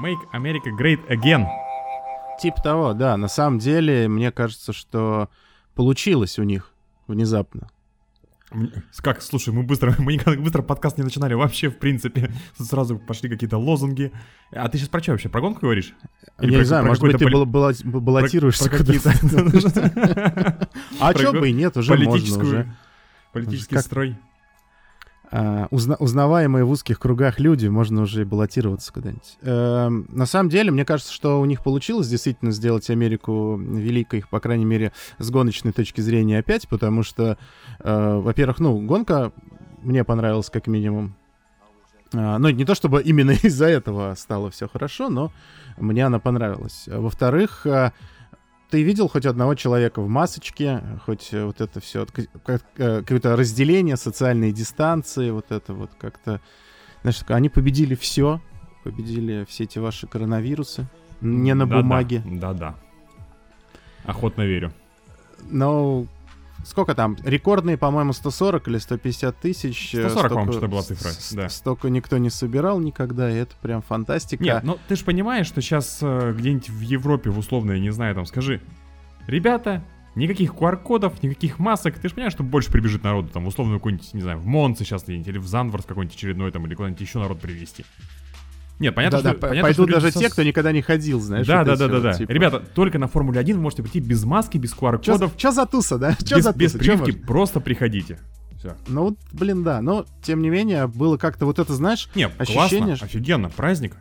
Make America Great Again. Типа того, да. На самом деле, мне кажется, что получилось у них внезапно. Как, слушай, мы быстро, мы никогда быстро подкаст не начинали вообще, в принципе. Сразу пошли какие-то лозунги. А ты сейчас про что вообще? Про гонку говоришь? Или я про, не знаю, может быть, ты поли... баллотируешься куда-то. А что бы и нет, уже можно уже. Политический строй. Uh, узна- узнаваемые в узких кругах люди, можно уже баллотироваться куда-нибудь. Uh, на самом деле, мне кажется, что у них получилось действительно сделать Америку великой, по крайней мере, с гоночной точки зрения опять, потому что, uh, во-первых, ну, гонка мне понравилась как минимум. Ну, не то чтобы именно из-за этого стало все хорошо, но мне она понравилась. Во-вторых, ты видел хоть одного человека в масочке, хоть э, вот это все, э, какое-то разделение, социальные дистанции, вот это вот как-то, знаешь, они победили все, победили все эти ваши коронавирусы, не на да, бумаге. Да-да, охотно верю. Но сколько там? Рекордные, по-моему, 140 или 150 тысяч. 140, по-моему, что была цифра, да. Столько никто не собирал никогда, и это прям фантастика. Нет, ну ты же понимаешь, что сейчас э, где-нибудь в Европе, в условно, я не знаю, там, скажи, ребята, никаких QR-кодов, никаких масок, ты же понимаешь, что больше прибежит народу, там, условно, какой-нибудь, не знаю, в Монце сейчас где-нибудь, или в Занварс какой-нибудь очередной, там, или куда-нибудь еще народ привезти. Нет, понятно, да, что... Да, понятно, пойдут даже те, кто никогда не ходил, знаешь. Да, да, да, да, да. Типа... Ребята, только на Формуле 1 вы можете прийти без маски, без QR-кодов. Что за туса, да? Чё без, за туса? Без прививки, просто приходите. Все. Ну, блин, да. Но, тем не менее, было как-то вот это, знаешь, Нет, ощущение... Классно, офигенно, праздник.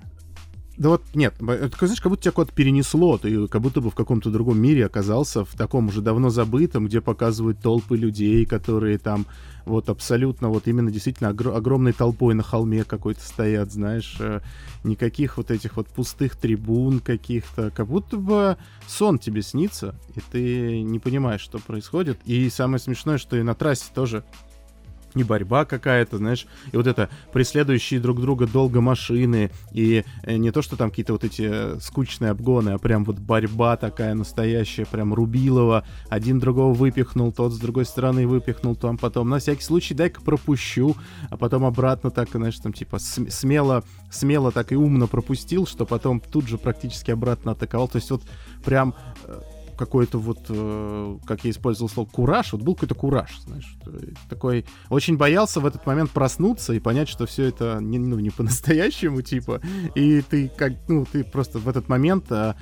Да вот нет, это, знаешь, как будто тебя куда-то перенесло, ты как будто бы в каком-то другом мире оказался, в таком уже давно забытом, где показывают толпы людей, которые там вот абсолютно вот именно действительно огр- огромной толпой на холме какой-то стоят, знаешь, э, никаких вот этих вот пустых трибун каких-то, как будто бы сон тебе снится, и ты не понимаешь, что происходит. И самое смешное, что и на трассе тоже не борьба какая-то, знаешь, и вот это преследующие друг друга долго машины, и э, не то, что там какие-то вот эти э, скучные обгоны, а прям вот борьба такая настоящая, прям Рубилова, один другого выпихнул, тот с другой стороны выпихнул, там потом, на всякий случай, дай-ка пропущу, а потом обратно так, знаешь, там типа смело, смело так и умно пропустил, что потом тут же практически обратно атаковал, то есть вот прям э, какой-то вот, э, как я использовал слово, кураж, вот был какой-то кураж, знаешь, такой, очень боялся в этот момент проснуться и понять, что все это не, ну, не по-настоящему, типа, и ты как, ну, ты просто в этот момент э,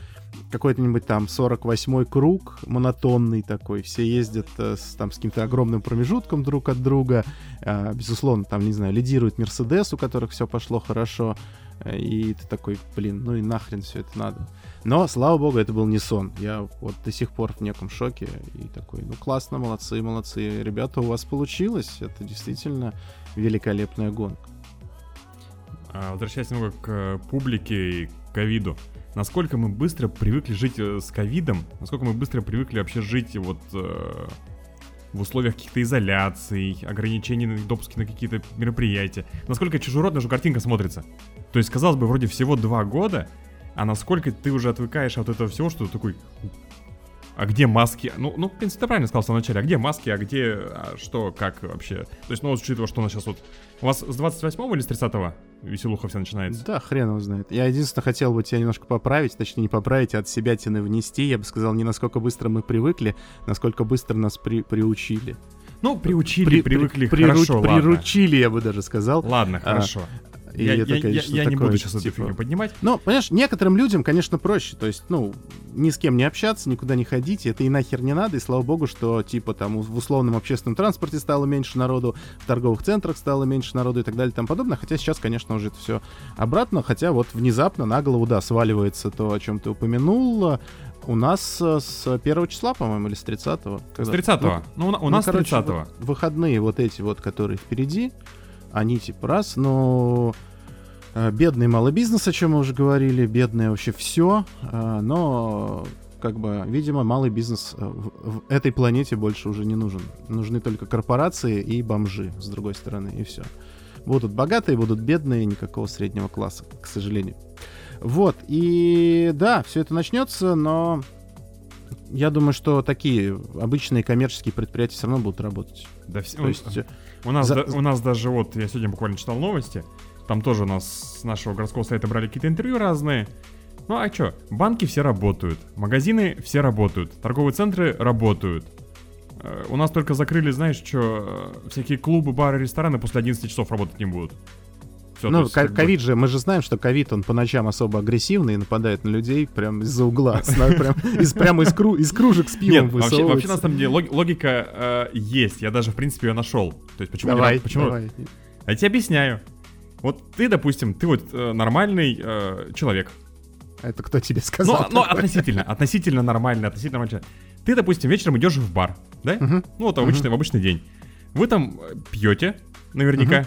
какой-нибудь там 48-й круг монотонный такой, все ездят э, с, там с каким-то огромным промежутком друг от друга, э, безусловно, там, не знаю, лидирует Мерседес, у которых все пошло хорошо, и ты такой, блин, ну и нахрен все это надо. Но, слава богу, это был не сон. Я вот до сих пор в неком шоке и такой, ну классно, молодцы, молодцы. Ребята, у вас получилось. Это действительно великолепная гонка. А, возвращаясь немного к э, публике и ковиду. Насколько мы быстро привыкли жить э, с ковидом, насколько мы быстро привыкли вообще жить вот э, в условиях каких-то изоляций, ограничений на допуски на какие-то мероприятия. Насколько чужеродная же картинка смотрится. То есть, казалось бы, вроде всего два года, а насколько ты уже отвыкаешь от этого всего, что ты такой, а где маски? Ну, ну, в принципе, ты правильно сказал в самом начале. А где маски, а где а что, как вообще? То есть, ну, вот учитывая, что у нас сейчас вот... У вас с 28 или с 30 веселуха вся начинается? Да, хрен его знает. Я единственное хотел бы тебя немножко поправить, точнее, не поправить, а от себя тины внести. Я бы сказал, не насколько быстро мы привыкли, насколько быстро нас при приучили. Ну, приучили, при, привыкли, при, хорошо, при, Приручили, я бы даже сказал. Ладно, а, хорошо. И я, это, конечно, я, я, я не буду сейчас типа... эту фигню поднимать. Ну, понимаешь, некоторым людям, конечно, проще. То есть, ну, ни с кем не общаться, никуда не ходить, это и нахер не надо. И слава богу, что, типа, там, в условном общественном транспорте стало меньше народу, в торговых центрах стало меньше народу и так далее и тому подобное. Хотя сейчас, конечно, уже это все обратно. Хотя вот внезапно на голову, да, сваливается то, о чем ты упомянул. У нас э, с первого числа, по-моему, или с 30-го. С 30-го. Ну, ну, у, у нас ну, короче, 30-го. Вот выходные вот эти вот, которые впереди, они типа раз, но бедный малый бизнес, о чем мы уже говорили, бедное вообще все, э, но как бы, видимо, малый бизнес э, в, в этой планете больше уже не нужен. Нужны только корпорации и бомжи, с другой стороны, и все. Будут богатые, будут бедные, никакого среднего класса, к сожалению. Вот, и да, все это начнется, но я думаю, что такие обычные коммерческие предприятия все равно будут работать. Да, все, То есть... У нас, За- да- у нас даже вот, я сегодня буквально читал новости, там тоже у нас с нашего городского сайта брали какие-то интервью разные. Ну а чё, банки все работают, магазины все работают, торговые центры работают. Э, У нас только закрыли, знаешь, что всякие клубы, бары, рестораны после 11 часов работать не будут. То Ну, как бы- ковид же, мы же знаем, что ковид, он по ночам особо агрессивный и нападает на людей прям из-за угла. Прямо из, кру- из кружек с пивом Нет, вообще, высовывается. на самом деле лог- логика э, есть. Я даже, в принципе, ее нашел. То есть почему? Давай, давай. А я тебе объясняю. Вот ты, допустим, ты вот э, нормальный э, человек. Это кто тебе Ну, сказал? ну, такое? относительно, относительно нормальный, относительно нормальный человек. Ты, допустим, вечером идешь в бар, да? Мгм. Ну, вот обычный, в обычный день. Вы там э, пьете, наверняка.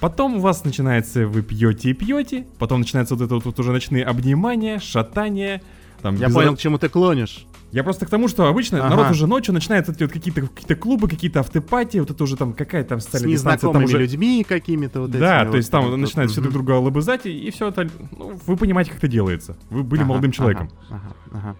Потом у вас начинается, вы пьете и пьете. Потом начинается вот это вот, уже ночные обнимания, шатания. Там, Я без- понял, к чему ты клонишь. Я просто к тому, что обычно Ага. народ уже ночью начинает вот эти вот какие-то какие клубы, какие-то автопати, вот это уже там какая-то там С социальная дистанция, там незнакомыми уже... людьми какими-то вот Да, то есть вот, там вот, начинают все мгм. друг друга лобызать, и, и все это... Ну, вы понимаете, как это делается. Вы были Ага, молодым человеком. ага, ага, ага.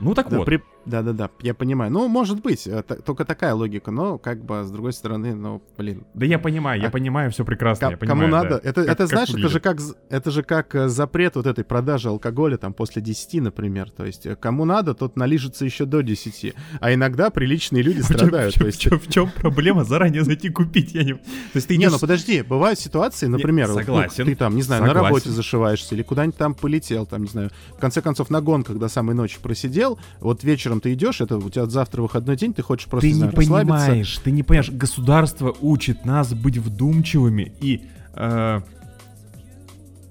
Ну так Да, вот. при- Да-да-да, я понимаю. Ну, может быть, э, только такая логика, но как бы с другой стороны, ну, блин. Да я понимаю, я А понимаю все прекрасно, я кому понимаю. надо? да. Это, Как- это как знаешь, это же выглядит. как это же как запрет вот этой продажи алкоголя там после 10, например. То есть э, кому надо, тот налижется еще до 10. А иногда приличные люди страдают. в то есть, в чём- в чем проблема заранее зайти купить? Я не... То есть ты Не, идешь... ну подожди, бывают ситуации, например, вот, ну, согласен, ты там, не знаю, на согласен. работе зашиваешься или куда-нибудь там полетел, там, не знаю, в конце концов, на гон, когда самой ночью просидел, вот вечером ты идешь, это у тебя завтра выходной день, ты хочешь просто, Ты не знаю, расслабиться. понимаешь, ты не понимаешь. Государство учит нас быть вдумчивыми и э,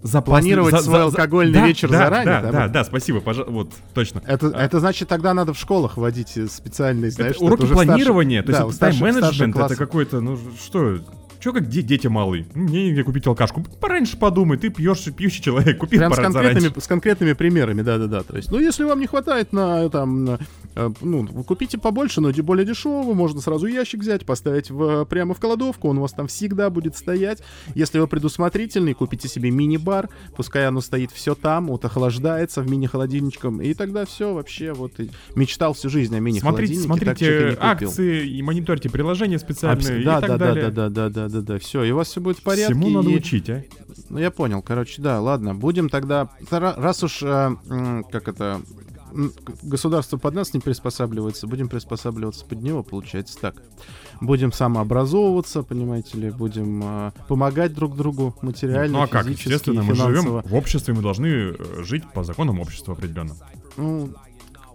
запасны- Планировать свой алкогольный да, вечер да, заранее, Да, да, да, да, спасибо, пожа- вот точно. Это, А. это значит, тогда надо в школах вводить э, специальные, знаешь, Это уроки планирования, то да, есть у это тайм-менеджмент, это какой-то, ну что, что как де- дети малые, мне негде купить алкашку, пораньше подумай, ты пьешь, пьющий человек, купи Прям с конкретными, зараньше. с конкретными примерами, да-да-да. То есть, ну, если вам не хватает на, там, на, э, ну, купите побольше, но более дешево, можно сразу ящик взять, поставить в, прямо в кладовку, он у вас там всегда будет стоять. Если вы предусмотрительный, купите себе мини-бар, пускай оно стоит все там, вот охлаждается в мини-холодильничком, и тогда все вообще, вот, и мечтал всю жизнь о Смотрите, мини-холодильнике, так смотрите не купил. акции и мониторьте приложения специальные Абс- и да, так да, да, далее. да, да, да, да, да, все, и у вас все будет в порядке. Всему надо и- учить, а? Ну, я понял, короче, да, ладно, будем тогда, раз уж, э, как это, государство под нас не приспосабливается, будем приспосабливаться под него, получается так. Будем самообразовываться, понимаете ли, будем э, помогать друг другу материально, Ну а как? Естественно, мы живем в обществе, мы должны э, жить по законам общества определенным. Ну,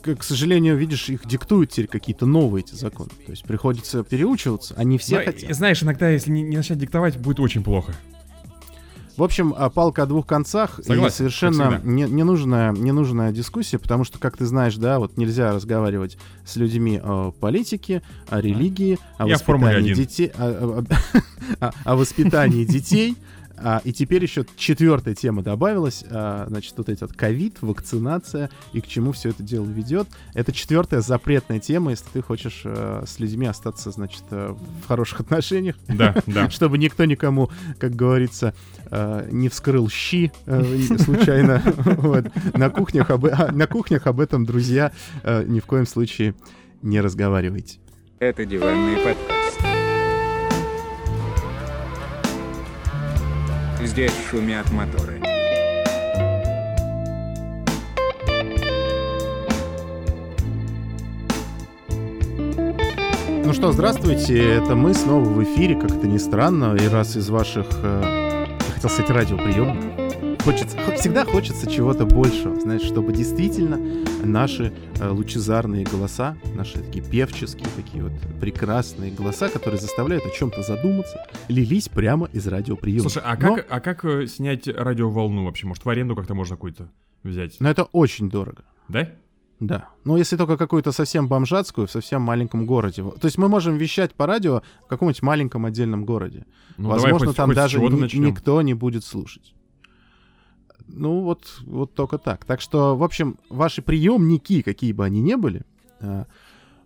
к, сожалению, видишь, их диктуют теперь какие-то новые эти законы. То есть приходится переучиваться, они все Но, хотят. Знаешь, иногда, если не, не начать диктовать, будет очень плохо. В общем, а, палка о двух концах Согласен, и совершенно не, ненужная, ненужная дискуссия, потому что, как ты знаешь, да, вот нельзя разговаривать с людьми о политике, о религии, о Формуле воспитании 1. детей, о, о- о- о воспитании детей. А, и теперь еще четвертая тема добавилась, а, значит, вот эти вот ковид, вакцинация и к чему все это дело ведет. Это четвертая запретная тема, если ты хочешь э, с людьми остаться, значит, э, в хороших отношениях Да, да. чтобы никто никому, как говорится, э, не вскрыл щи э, случайно. Вот. На кухнях об а, на кухнях об этом, друзья, ни в коем случае не разговаривайте. Это диванный подкаст. Здесь шумят моторы. Ну что, здравствуйте, это мы снова в эфире, как это ни странно, и раз из ваших, э, хотел сказать, радиоприемников, хочется, хо- всегда хочется чего-то большего, знаешь, чтобы действительно наши э, лучезарные голоса, наши такие певческие, такие вот прекрасные голоса, которые заставляют о чем-то задуматься, лились прямо из радиоприемника. Слушай, а Но- как, а как э, снять радиоволну вообще? Может, в аренду как-то можно какую-то взять? Но это очень дорого. Да? Да. Ну, если только какую-то совсем бомжатскую в совсем маленьком городе. То есть мы можем вещать по радио в каком-нибудь маленьком отдельном городе. Ну, давай Возможно, хоть- там хоть даже ни- начнем. никто не будет слушать. Ну, вот, вот только так. Так что, в общем, ваши приемники, какие бы они ни были, а,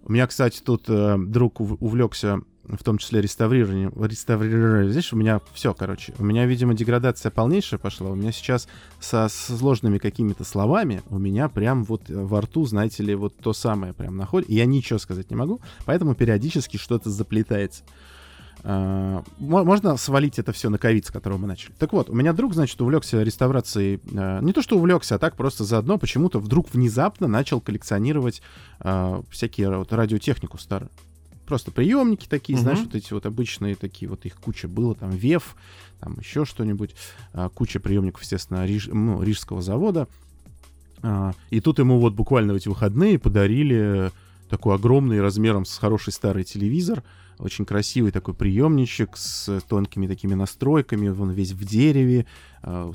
у меня, кстати, тут э, друг ув- увлекся в том числе реставрированием. реставрированием. Знаешь, у меня все, короче. У меня, видимо, деградация полнейшая пошла. У меня сейчас со сложными какими-то словами у меня прям вот э, во рту, знаете ли, вот то самое прям находит. Я ничего сказать не могу, поэтому периодически что-то заплетается. Мо- можно свалить это все на ковид, с которого мы начали. Так вот, у меня друг, значит, увлекся реставрацией. а, не то, что увлекся, а так просто заодно почему-то вдруг внезапно начал коллекционировать а, всякие вот, радиотехнику старую. Просто приемники такие, знаешь, Мгм. вот эти вот обычные такие, вот их куча было, там ВЕФ, там еще что-нибудь, куча приемников, естественно, риж- ну, рижского завода. И тут ему вот буквально в эти выходные подарили такой огромный размером с хороший старый телевизор, очень красивый такой приемничек с тонкими такими настройками, он весь в дереве, а,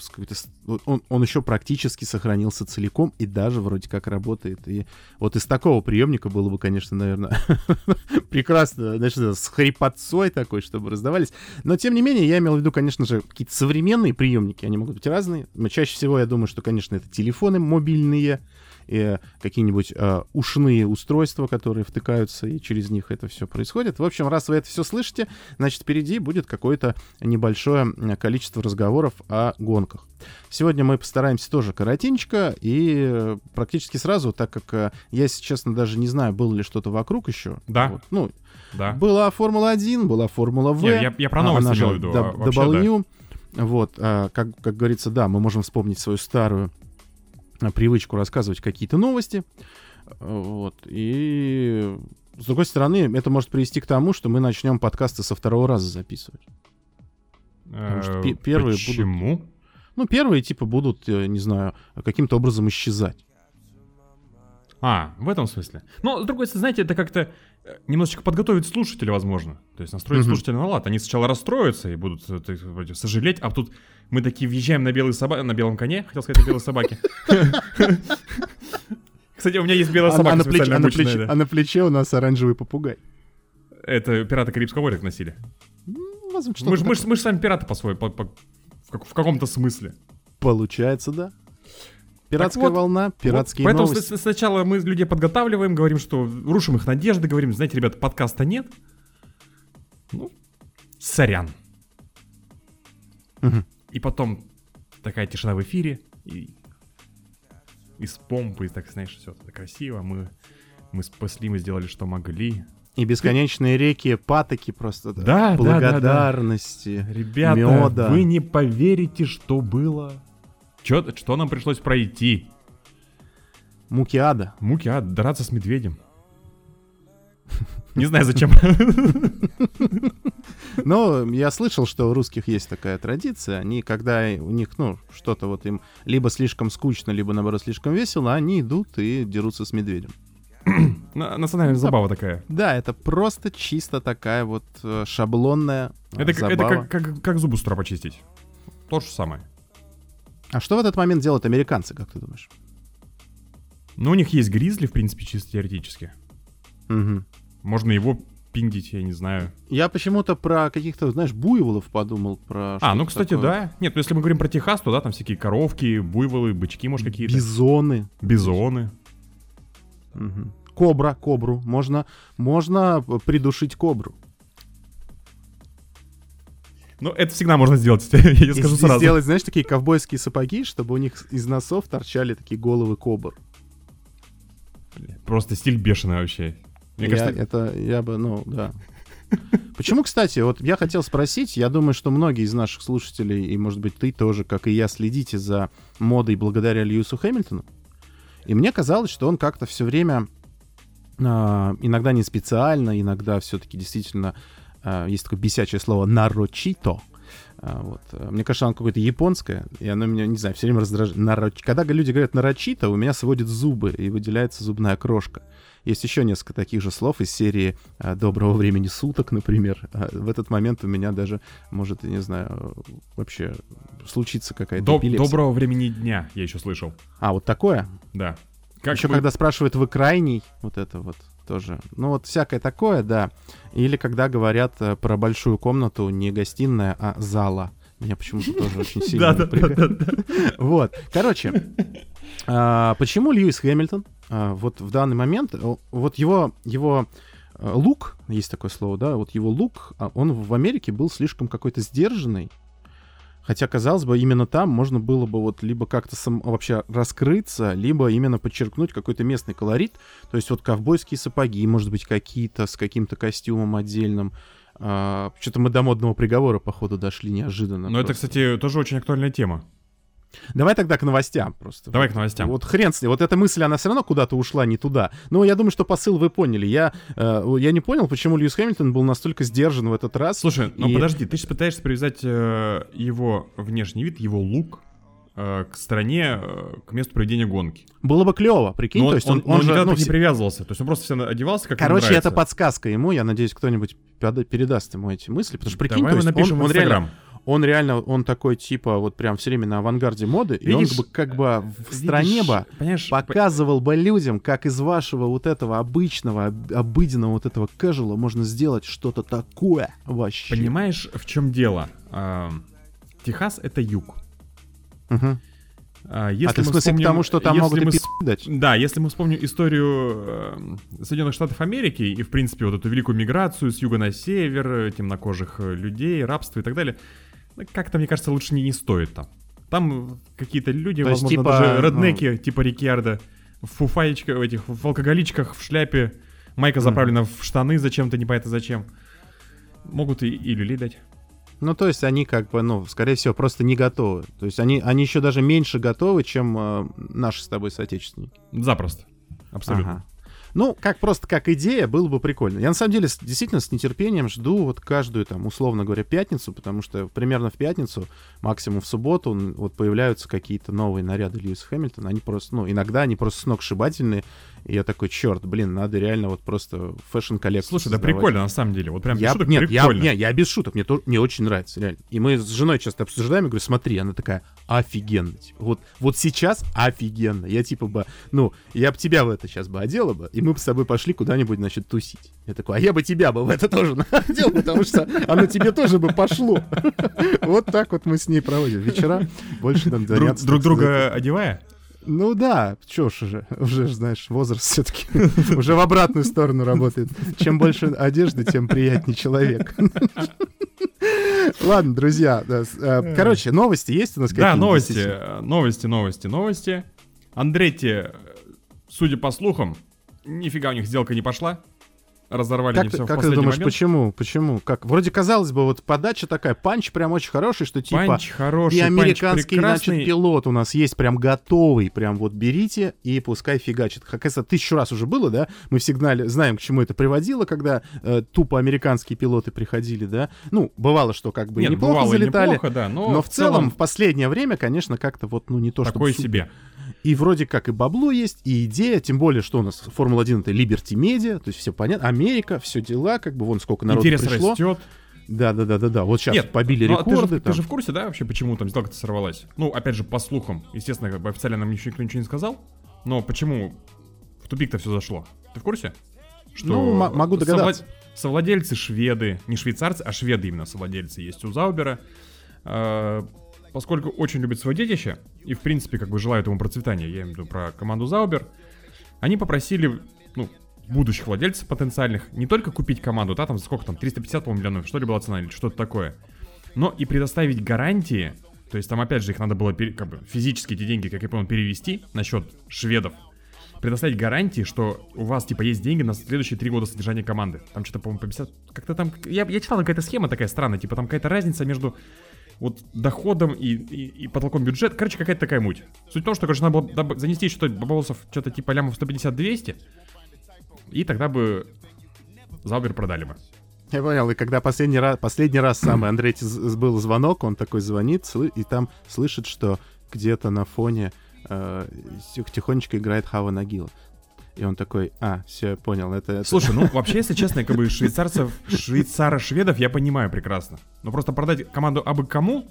он, он еще практически сохранился целиком и даже вроде как работает. И вот из такого приемника было бы, конечно, наверное, прекрасно, это с хрипотцой такой, чтобы раздавались. Но, тем не менее, я имел в виду, конечно же, какие-то современные приемники, они могут быть разные. Но чаще всего, я думаю, что, конечно, это телефоны мобильные, э, какие-нибудь э, ушные устройства, которые втыкаются, и через них это все происходит. В общем, раз вы это все слышите, значит, впереди будет какое-то небольшое количество разговоров о гонках. Сегодня мы постараемся тоже коротенько и э, практически сразу, так как э, я, если честно, даже не знаю, было ли что-то вокруг еще. Да. Вот, ну, Да. была Формула-1, была Формула В. Не, я, я про новости имел в виду. а доб- вообще, да. Вот, а, как, как говорится, да, мы можем вспомнить свою старую а, привычку рассказывать какие-то новости. А, Вот, и с другой стороны, это может привести к тому, что мы начнем подкасты со второго раза записывать. Потому что Э, пе- первые будут- Почему? Ну, первые, типа, будут, э, не знаю, каким-то образом исчезать. А, в этом смысле. Но, с другой стороны, знаете, это как-то э, немножечко подготовить слушателя, возможно. То есть настроить Мгм. слушателя на лад. Они сначала расстроятся и будут э, так сказать, сожалеть, а тут мы такие въезжаем на белый соба... на белом коне, хотел сказать, на белой собаке. Кстати, у меня есть белая собака а на плече, у нас оранжевый попугай. Это пираты Карибского моря носили. Мы же сами пираты по-своему, в каком-то смысле. Получается, да. Пиратская вот, волна, пиратские Вот, Поэтому новости. с- сначала мы людей подготавливаем, говорим, что рушим их надежды, говорим, знаете, ребята, подкаста нет. Ну, сорян. Мгм. И потом такая тишина в эфире, и из помпы, и так, знаешь, все это красиво. Мы, мы спасли, мы сделали, что могли. И бесконечные реки, патоки просто. Да, да, да, да. благодарности. Ребята, Мёда. вы не поверите, что было. Чё, что нам пришлось пройти? Муки ада. Муки, а, драться с медведем. Не знаю, зачем. Но я слышал, что у русских есть такая традиция. Они, когда у них, ну, что-то вот им либо слишком скучно, либо, наоборот, слишком весело, они идут и дерутся с медведем. На- Национальная забава такая. Да, это просто чисто такая вот э, шаблонная э, Это, как- это забава. как, как, как зубы с утра почистить. То же самое. А что в этот момент делают американцы, как ты думаешь? Но у них есть гризли, в принципе, чисто теоретически. Мгм. Можно его пиндить, я не знаю. Я почему-то про каких-то, знаешь, буйволов подумал. Про А, ну, кстати, такое. да. Нет, ну если мы говорим про Техас, то да, там всякие коровки, буйволы, бычки, может, какие-то. Бизоны. Бизоны. Мгм. Кобра, кобру. Можно, можно придушить кобру. Ну, это всегда можно сделать, я И, скажу и сразу. сделать, знаешь, такие ковбойские сапоги, чтобы у них из носов торчали такие головы кобр. Просто стиль бешеный вообще. Мне Я- кажется, это я бы, ну, да. Почему, кстати, вот я хотел спросить, я думаю, что многие из наших слушателей, и, может быть, ты тоже, как и я, следите за модой благодаря Льюису Хэмилтону. И мне казалось, что он как-то все время, а, иногда не специально, иногда все-таки действительно есть такое бесячее слово «нарочито». А, вот. а, Мне кажется, оно какое-то японское, и оно меня, не знаю, все время раздражает. Нароч- Когда люди говорят «нарочито», у меня сводит зубы, и выделяется зубная крошка. Есть еще несколько таких же слов из серии а, «Доброго времени суток», например. А, В этот момент у меня даже может, я не знаю, вообще случиться какая-то Доб- эпилепсия. доброго времени дня, я еще слышал. А, вот такое? Да. Как Еще бы- когда спрашивают «вы крайний», вот это вот тоже. Ну вот всякое такое, да. Или когда говорят э, про большую комнату, не гостиная, а зала. Меня почему-то тоже очень сильно напрягает. Вот, короче, а, почему Льюис Хэмилтон а, вот в данный момент, вот его, его а, лук, есть такое слово, да, вот его лук, а, он в Америке был слишком какой-то сдержанный, хотя, казалось бы, именно там можно было бы вот либо как-то сам, вообще раскрыться, либо именно подчеркнуть какой-то местный колорит, то есть вот ковбойские сапоги, может быть, какие-то с каким-то костюмом отдельным, А, Что-то мы до модного приговора, походу, дошли неожиданно. Но это, просто. кстати, тоже очень актуальная тема. Давай тогда к новостям просто. Давай к новостям. Вот хрен с ней. Вот эта мысль, она все равно куда-то ушла не туда. Но я думаю, что посыл вы поняли. Я, э, я не понял, почему Льюис Хэмилтон был настолько сдержан в этот раз. Слушай, ну И- подожди, ты сейчас пытаешься привязать э, его внешний вид, его лук э, к стране, э, к месту проведения гонки. Было бы клево, прикинь. Но то он, есть он, но он он же, никогда ну, так не привязывался. То есть он просто все одевался, как Короче, это подсказка ему. Я надеюсь, кто-нибудь переда- передаст ему эти мысли. Потому что, прикинь, Давай то мы есть напишем он, в он реально. Он реально, он такой, типа, вот прям все время на авангарде моды, и он Видишь, бы как бы в стране Видишь, бы понимаешь, показывал бы людям, как из вашего вот этого обычного, об- обыденного вот этого кэжула можно сделать что-то такое вообще. Понимаешь, в чем дело? А, Техас это юг. А, если а ты в мы смысле вспомним- к тому, что там могут мы дать? Да, если мы вспомним историю э, Соединенных Штатов Америки и, в принципе, вот эту великую миграцию с юга на север, э, темнокожих э, людей, рабство и так далее, как-то, мне кажется, лучше не, не стоит там. Там какие-то люди, То есть, возможно, типа, даже ну- реднеки, типа Рикьярда, в фуфаечках, в этих, в алкоголичках, в шляпе, майка заправлена в штаны зачем-то, непонятно зачем. Могут и, и люлей дать. Ну, то есть они как бы, ну, скорее всего, просто не готовы. То есть они, они еще даже меньше готовы, чем э, наши с тобой соотечественники. Запросто. Абсолютно. Ага. Ну, как просто как идея, было бы прикольно. Я на самом деле с- действительно с нетерпением жду вот каждую там, условно говоря, пятницу, потому что примерно в пятницу, максимум в субботу, вот появляются какие-то новые наряды Льюиса Хэмилтона. Они просто, ну, иногда они просто сногсшибательные. И я такой, черт, блин, надо реально вот просто фэшн-коллекцию Слушай, да создавать. прикольно, на самом деле. Вот прям без Я, шуток нет, я, прикольно. не, я без шуток, мне, то, мне очень нравится, реально. И мы с женой часто обсуждаем, я говорю, смотри, она такая, офигенно. типа, вот, вот сейчас офигенно. Я типа бы, ну, я бы тебя в это сейчас бы одела бы, и мы бы с тобой пошли куда-нибудь, значит, тусить. Я такой, а я бы тебя бы в это тоже надел, потому что оно тебе тоже бы пошло. Вот так вот мы с ней проводим вечера. Больше там заняться, друг друга одевая? ну да, чё ж уже, уже знаешь, возраст все-таки уже в обратную сторону работает. Чем больше одежды, тем приятнее человек. Ладно, друзья, с- э, короче, новости есть у нас Да, какие-нибудь? новости, э, новости, новости, новости. Андретти, э, судя по слухам, нифига у них сделка не пошла. Разорвали Как, они ты, все в как ты последний думаешь, момент. почему? Почему? Как? Вроде казалось бы, вот подача такая, панч прям очень хороший, что типа Панч хороший, и панч американский, значит, прекрасный. пилот у нас есть прям готовый, прям вот берите и пускай фигачит. Как это тысячу раз уже было, да? Мы все знали, знаем, к чему это приводило, когда э, тупо американские пилоты приходили, да? Ну, бывало, что как бы Нет, неплохо бывало залетали. неплохо, да, но, Но, в целом, в последнее время, конечно, как-то вот, ну, не то, такое чтобы... себе. И вроде как и бабло есть, и идея, тем более, что у нас Формула-1 это Liberty Media, то есть все понятно, Америка, все дела, как бы вон сколько народу Интерес пришло. растет. Да, да, да, да, да. Вот сейчас Нет, побили ну, а ты же- рекорды. ты, там. же, в курсе, да, вообще, почему там сделка-то сорвалась? Ну, опять же, по слухам. Естественно, как бы официально нам еще никто ничего не сказал. Но почему в тупик-то все зашло? Ты в курсе? Ну, м- могу догадаться. совладельцы шведы, не швейцарцы, а шведы именно совладельцы есть у Заубера. Э, поскольку очень любят свое детище и, в принципе, как бы желают ему процветания, я имею в виду про команду Заубер, они попросили, ну, будущих владельцев потенциальных не только купить команду, да, там сколько там, 350, по-моему, миллионов, что ли была цена или что-то такое, но и предоставить гарантии, то есть там опять же их надо было как бы физически эти деньги, как я понял, перевести на счет шведов, предоставить гарантии, что у вас типа есть деньги на следующие три года содержания команды. Там что-то, по-моему, по 50... Как-то там... Я, я читал, какая-то схема такая странная, типа там какая-то разница между вот доходом и, и, и потолком бюджета. Короче, какая-то такая муть. Суть в том, что, короче, надо было занести что-то бабосов, что-то типа лямов 150-200, и тогда бы Заубер продали бы. Я понял, и когда последний раз, последний раз самый Андрей был звонок, он такой звонит, и там слышит, что где-то на фоне э, тих- тихонечко играет Хава Нагила. И он такой, а, все, понял, это... это- Слушай, ну вообще, если честно, как бы швейцарцев, швейцара-шведов я понимаю прекрасно. Но просто продать команду абы кому,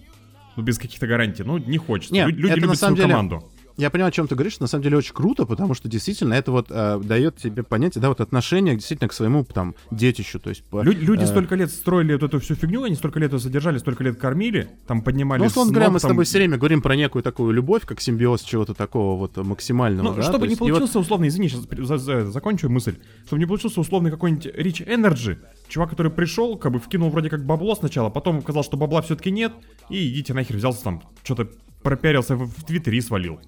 ну без каких-то гарантий, ну не хочется. Нет, Лю- Люди это на любят самом свою деле- команду. Я понимаю, о чем ты говоришь, на самом деле очень круто, потому что действительно это вот э, дает тебе понятие, да, вот отношение действительно к своему там детищу, то есть... по- Лю- люди э, столько лет строили вот эту всю фигню, они столько лет ее содержали, столько лет кормили, там поднимали Ну, условно с говоря, мы с там- тобой все время говорим про некую такую любовь, как симбиоз чего-то такого вот максимального, Ну, да, чтобы то не есть- и вот- получился условно, извини, сейчас закончу мысль, чтобы не получился условный какой-нибудь Rich Energy, чувак, который пришел, как бы вкинул вроде как бабло сначала, потом оказалось, что бабла все-таки нет, и идите нахер взялся там, что-то пропиарился в, в Твиттере и свалил.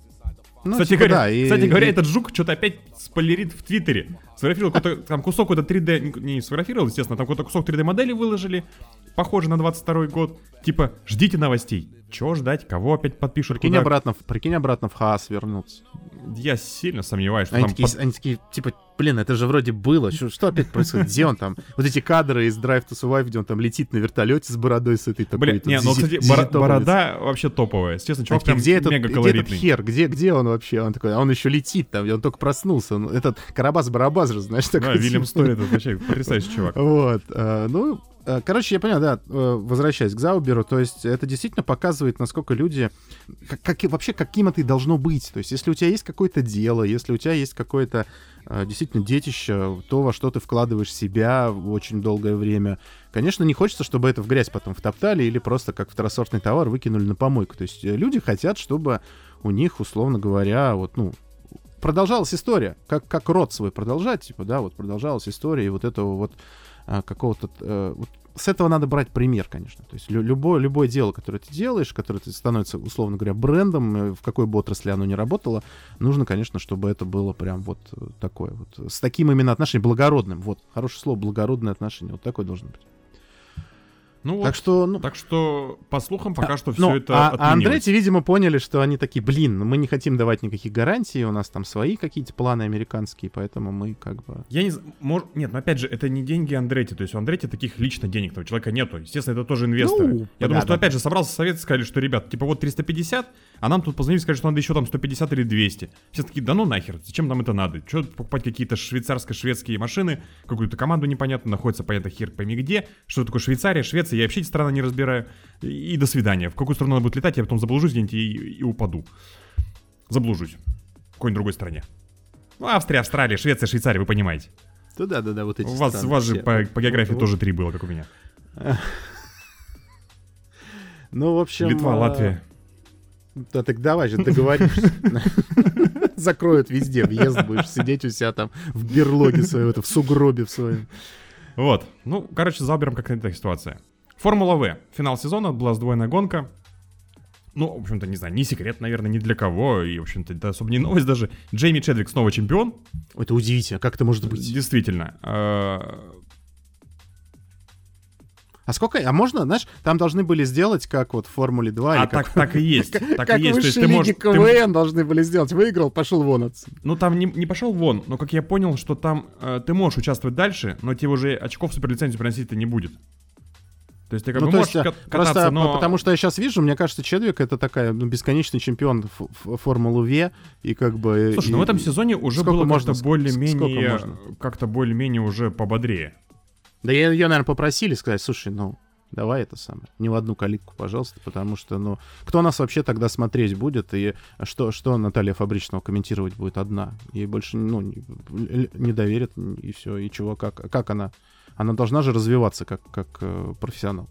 Ну, кстати, типа, говоря, да, и- кстати говоря, и- этот жук что-то опять спойлерит в Твиттере. Сфотографировал какой-то там кусок какой-то 3D, не- не сфотографировал, естественно, там какой-то кусок 3D модели выложили, похоже на 22 год. Типа, ждите новостей. Чего ждать? Кого опять подпишут? Прикинь куда? обратно, прикинь обратно в Хаас вернуться. Я сильно сомневаюсь, что Они там такие, под- они такие, типа, блин, это же вроде было. Что, что опять происходит? Где он там? Вот эти кадры из Drive to Survive, где он там летит на вертолете с бородой с этой такой. Блин, не, ну, кстати, борода вообще топовая. Честно, чувак прям где этот, мега где этот колоритный. хер? Где, где он вообще? Он такой, а он еще летит там, он только проснулся. Он- этот Карабас-Барабас же, знаешь, Да, такой. Вильям типа. Стори, это вообще потрясающий чувак. Вот, э, ну, короче, я понял, да, э, возвращаясь к Зауберу, то есть это действительно показывает, насколько люди, как, как вообще каким это и должно быть. То есть если у тебя есть какое-то дело, если у тебя есть какое-то э, действительно детище, то, во что ты вкладываешь себя очень долгое время, конечно, не хочется, чтобы это в грязь потом втоптали или просто как второсортный товар выкинули на помойку. То есть э, люди хотят, чтобы у них, условно говоря, вот, ну, продолжалась история, как, как род свой продолжать, типа, да, вот продолжалась история, и вот этого вот а, какого-то... э, вот с этого надо брать пример, конечно. То есть лю- любое, любое дело, которое ты делаешь, которое становится, условно говоря, брендом, э, в какой бы отрасли оно ни работало, нужно, конечно, чтобы это было прям вот э, такое вот, с таким именно отношением, благородным. Вот, хорошее слово, благородное отношение, вот такое должно быть. Ну вот, Так что, ну, так что, по слухам, пока что ну, все это а, а. Андретти, видимо, поняли, что они такие, блин, ну мы не хотим давать никаких гарантий, у нас там свои какие-то планы американские, поэтому мы как бы... Я не знаю, мож... нет, но опять же, это не деньги Андретти, то есть у Андретти таких лично денег у человека нету, естественно, это тоже инвесторы. Ну, Я да, думаю, что да, опять же собрался совет, сказали, что, ребят, типа вот 350, а нам тут позвонили, сказали, что надо еще там 150 или 200. Все такие, да ну нахер, зачем нам это надо? Че покупать какие-то швейцарско-шведские машины, какую-то команду непонятно, находится понятно хер пойми где, что такое Швейцария, Швеция, я вообще эти страны не разбираю. И, и до свидания. В какую страну надо будет летать, я потом заблужусь где-нибудь и, и упаду. Заблужусь. В какой-нибудь другой стране. Ну, Австрия, Австралия, Швеция, Швейцария, вы понимаете. Да, да, да, да, вот эти У вас, у вас же по, по географии Вот. тоже три было, как у меня. Ну, в общем... Литва, а, Латвия. Да так давай же, договоришься. Закроют везде, въезд будешь сидеть у себя там в берлоге своей, это, в сугробе в своем. Вот. Ну, короче, за Убером какая-то ситуация. Формула В. Финал сезона, была сдвоенная гонка. Ну, в общем-то, не знаю, не секрет, наверное, ни для кого. И, в общем-то, это особо не новость даже. Джейми Чедвик снова чемпион. Это удивительно, как это может быть? Действительно. Э, А сколько, а можно, знаешь, там должны были сделать, как вот в Формуле 2, А так, как, так и есть. Так как и есть. То есть ты можешь... ты- КВН должны были сделать. Выиграл, пошел вон отсюда. Ну, там не, не пошел вон, но как я понял, что там э, ты можешь участвовать дальше, но тебе уже очков суперлицензию приносить-то не будет. То есть ты как ну, бы можешь есть, ка- кататься, просто но... по- потому что я сейчас вижу, мне кажется, Чедвик это такая, ну, бесконечный чемпион Формулы В, и как бы... Слушай, и- ну в этом сезоне уже было можно, как-то более-менее, как-то более-менее уже пободрее. Да ее, наверное, попросили сказать, слушай, ну, давай это самое, не в одну калитку, пожалуйста, потому что, ну, кто нас вообще тогда смотреть будет, и что, что Наталья Фабричного комментировать будет одна? Ей больше, ну, не, не доверят, и все, и чего, как, как она? Она должна же развиваться как, как э, профессионал.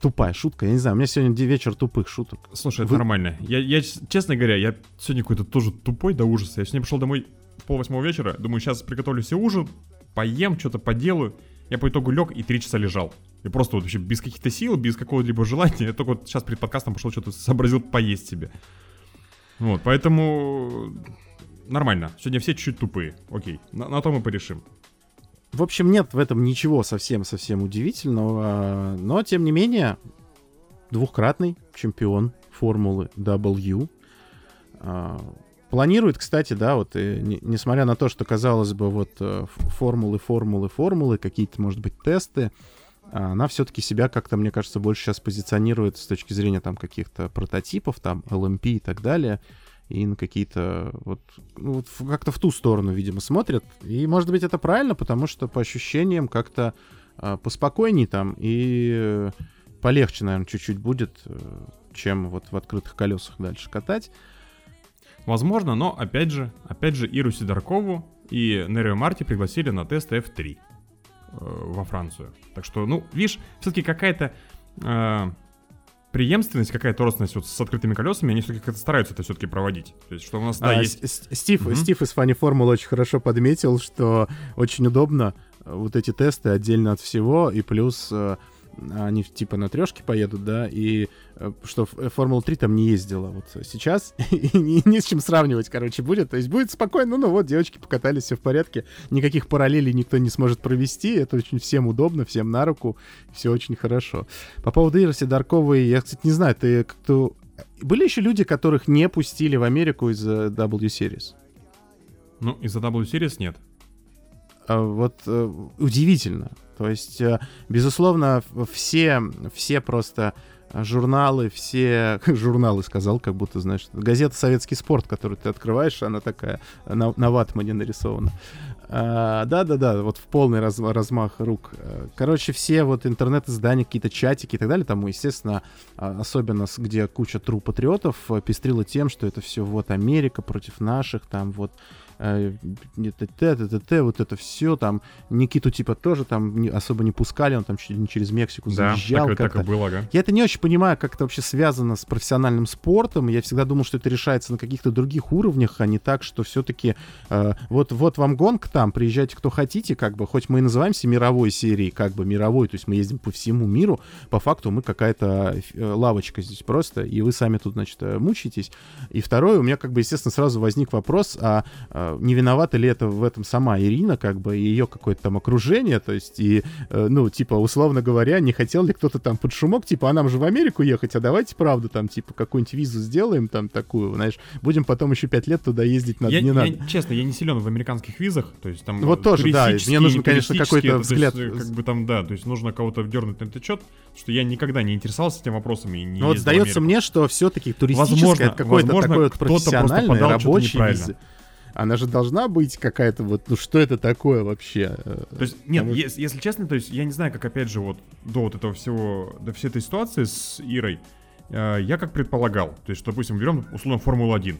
Тупая шутка, я не знаю, у меня сегодня вечер тупых шуток. Слушай, это Вы- нормально. Я, я, честно говоря, я сегодня какой-то тоже тупой до ужаса. Я сегодня пришел домой пол восьмого вечера, думаю, сейчас приготовлю себе ужин, поем, что-то поделаю. Я по итогу лег и три часа лежал. И просто вот вообще без каких-то сил, без какого-либо желания. Я только вот сейчас перед подкастом пошел, что-то сообразил поесть себе. Вот, поэтому нормально. Сегодня все чуть-чуть тупые. Окей, на, на то мы порешим. В общем, нет в этом ничего совсем-совсем удивительного, но, тем не менее, двухкратный чемпион Формулы W. А, Планирует, кстати, да, вот, не- несмотря на то, что, казалось бы, вот э, формулы, формулы, формулы, какие-то, может быть, тесты, а, она все-таки себя как-то, мне кажется, больше сейчас позиционирует с точки зрения там каких-то прототипов, там, LMP и так далее, и на какие-то вот, ну, вот как-то в ту сторону, видимо, смотрят. И, может быть, это правильно, потому что по ощущениям как-то а, поспокойней там и э, полегче, наверное, чуть-чуть будет, э, чем вот в открытых колесах дальше катать. Возможно, но опять же, опять же, Иру Сидоркову и Нерио Марти пригласили на тест F3 э, во Францию. Так что, ну, видишь, все-таки какая-то э, преемственность, какая-то родственность вот с открытыми колесами, они все-таки как-то стараются это все-таки проводить. То есть, что у нас, да, А, есть... Стив, Мгм. Стив из Фани Формул очень хорошо подметил, что очень удобно э, вот эти тесты отдельно от всего, и плюс э, они типа на трешке поедут, да, и э, что э, Формула-3 там не ездила вот сейчас, и не с чем сравнивать, короче, будет. То есть будет спокойно, ну вот, девочки покатались, все в порядке, никаких параллелей никто не сможет провести, это очень всем удобно, всем на руку, все очень хорошо. По поводу Ирси Дарковой, я, кстати, не знаю, ты как-то... Были еще люди, которых не пустили в Америку из-за W-Series? Ну, из-за W Series нет. А, вот э, удивительно. То есть, э, безусловно, все, все просто журналы, все журналы сказал, как будто, знаешь, газета «Советский спорт», которую ты открываешь, она такая на, на ватмане нарисована. А, да-да-да, вот в полный раз, размах рук. Короче, все вот интернет-издания, какие-то чатики и так далее, там, естественно, а, особенно где куча тру патриотов, э, пестрило тем, что это все вот Америка против наших, там вот т-т-т, вот это все, там, Никиту типа тоже там не, особо не пускали, он там чуть не через Мексику да, заезжал. Так, так и было, ага. Я это не очень понимаю, как это вообще связано с профессиональным спортом, я всегда думал, что это решается на каких-то других уровнях, а не так, что все-таки э, вот, вот вам гонка там, приезжайте кто хотите, как бы, хоть мы и называемся мировой серией, как бы мировой, то есть мы ездим по всему миру, по факту мы какая-то э, лавочка здесь просто, и вы сами тут, значит, э, мучаетесь. И второе, у меня, как бы, естественно, сразу возник вопрос, а не виновата ли это в этом сама Ирина, как бы, и ее какое-то там окружение, то есть, и, э, ну, типа, условно говоря, не хотел ли кто-то там под шумок, типа, а нам же в Америку ехать, а давайте, правда, там, типа, какую-нибудь визу сделаем, там, такую, знаешь, будем потом еще пять лет туда ездить, надо, я, не я, надо. Честно, я не силен в американских визах, то есть, там, вот тоже, да, мне нужно, конечно, какой-то взгляд. Есть, как бы там, да, то есть, нужно кого-то дернуть на этот счет, что я никогда не интересовался этими вопросами. И не ну, вот сдается мне, что все-таки туристическое, какое-то такое вот профессиональное, рабочее визы она же должна быть какая-то вот, ну что это такое вообще? То есть, нет, Потому... если, если честно, то есть я не знаю, как опять же вот до вот этого всего, до всей этой ситуации с Ирой, э, я как предполагал, то есть, что, допустим, берем условно Формулу-1,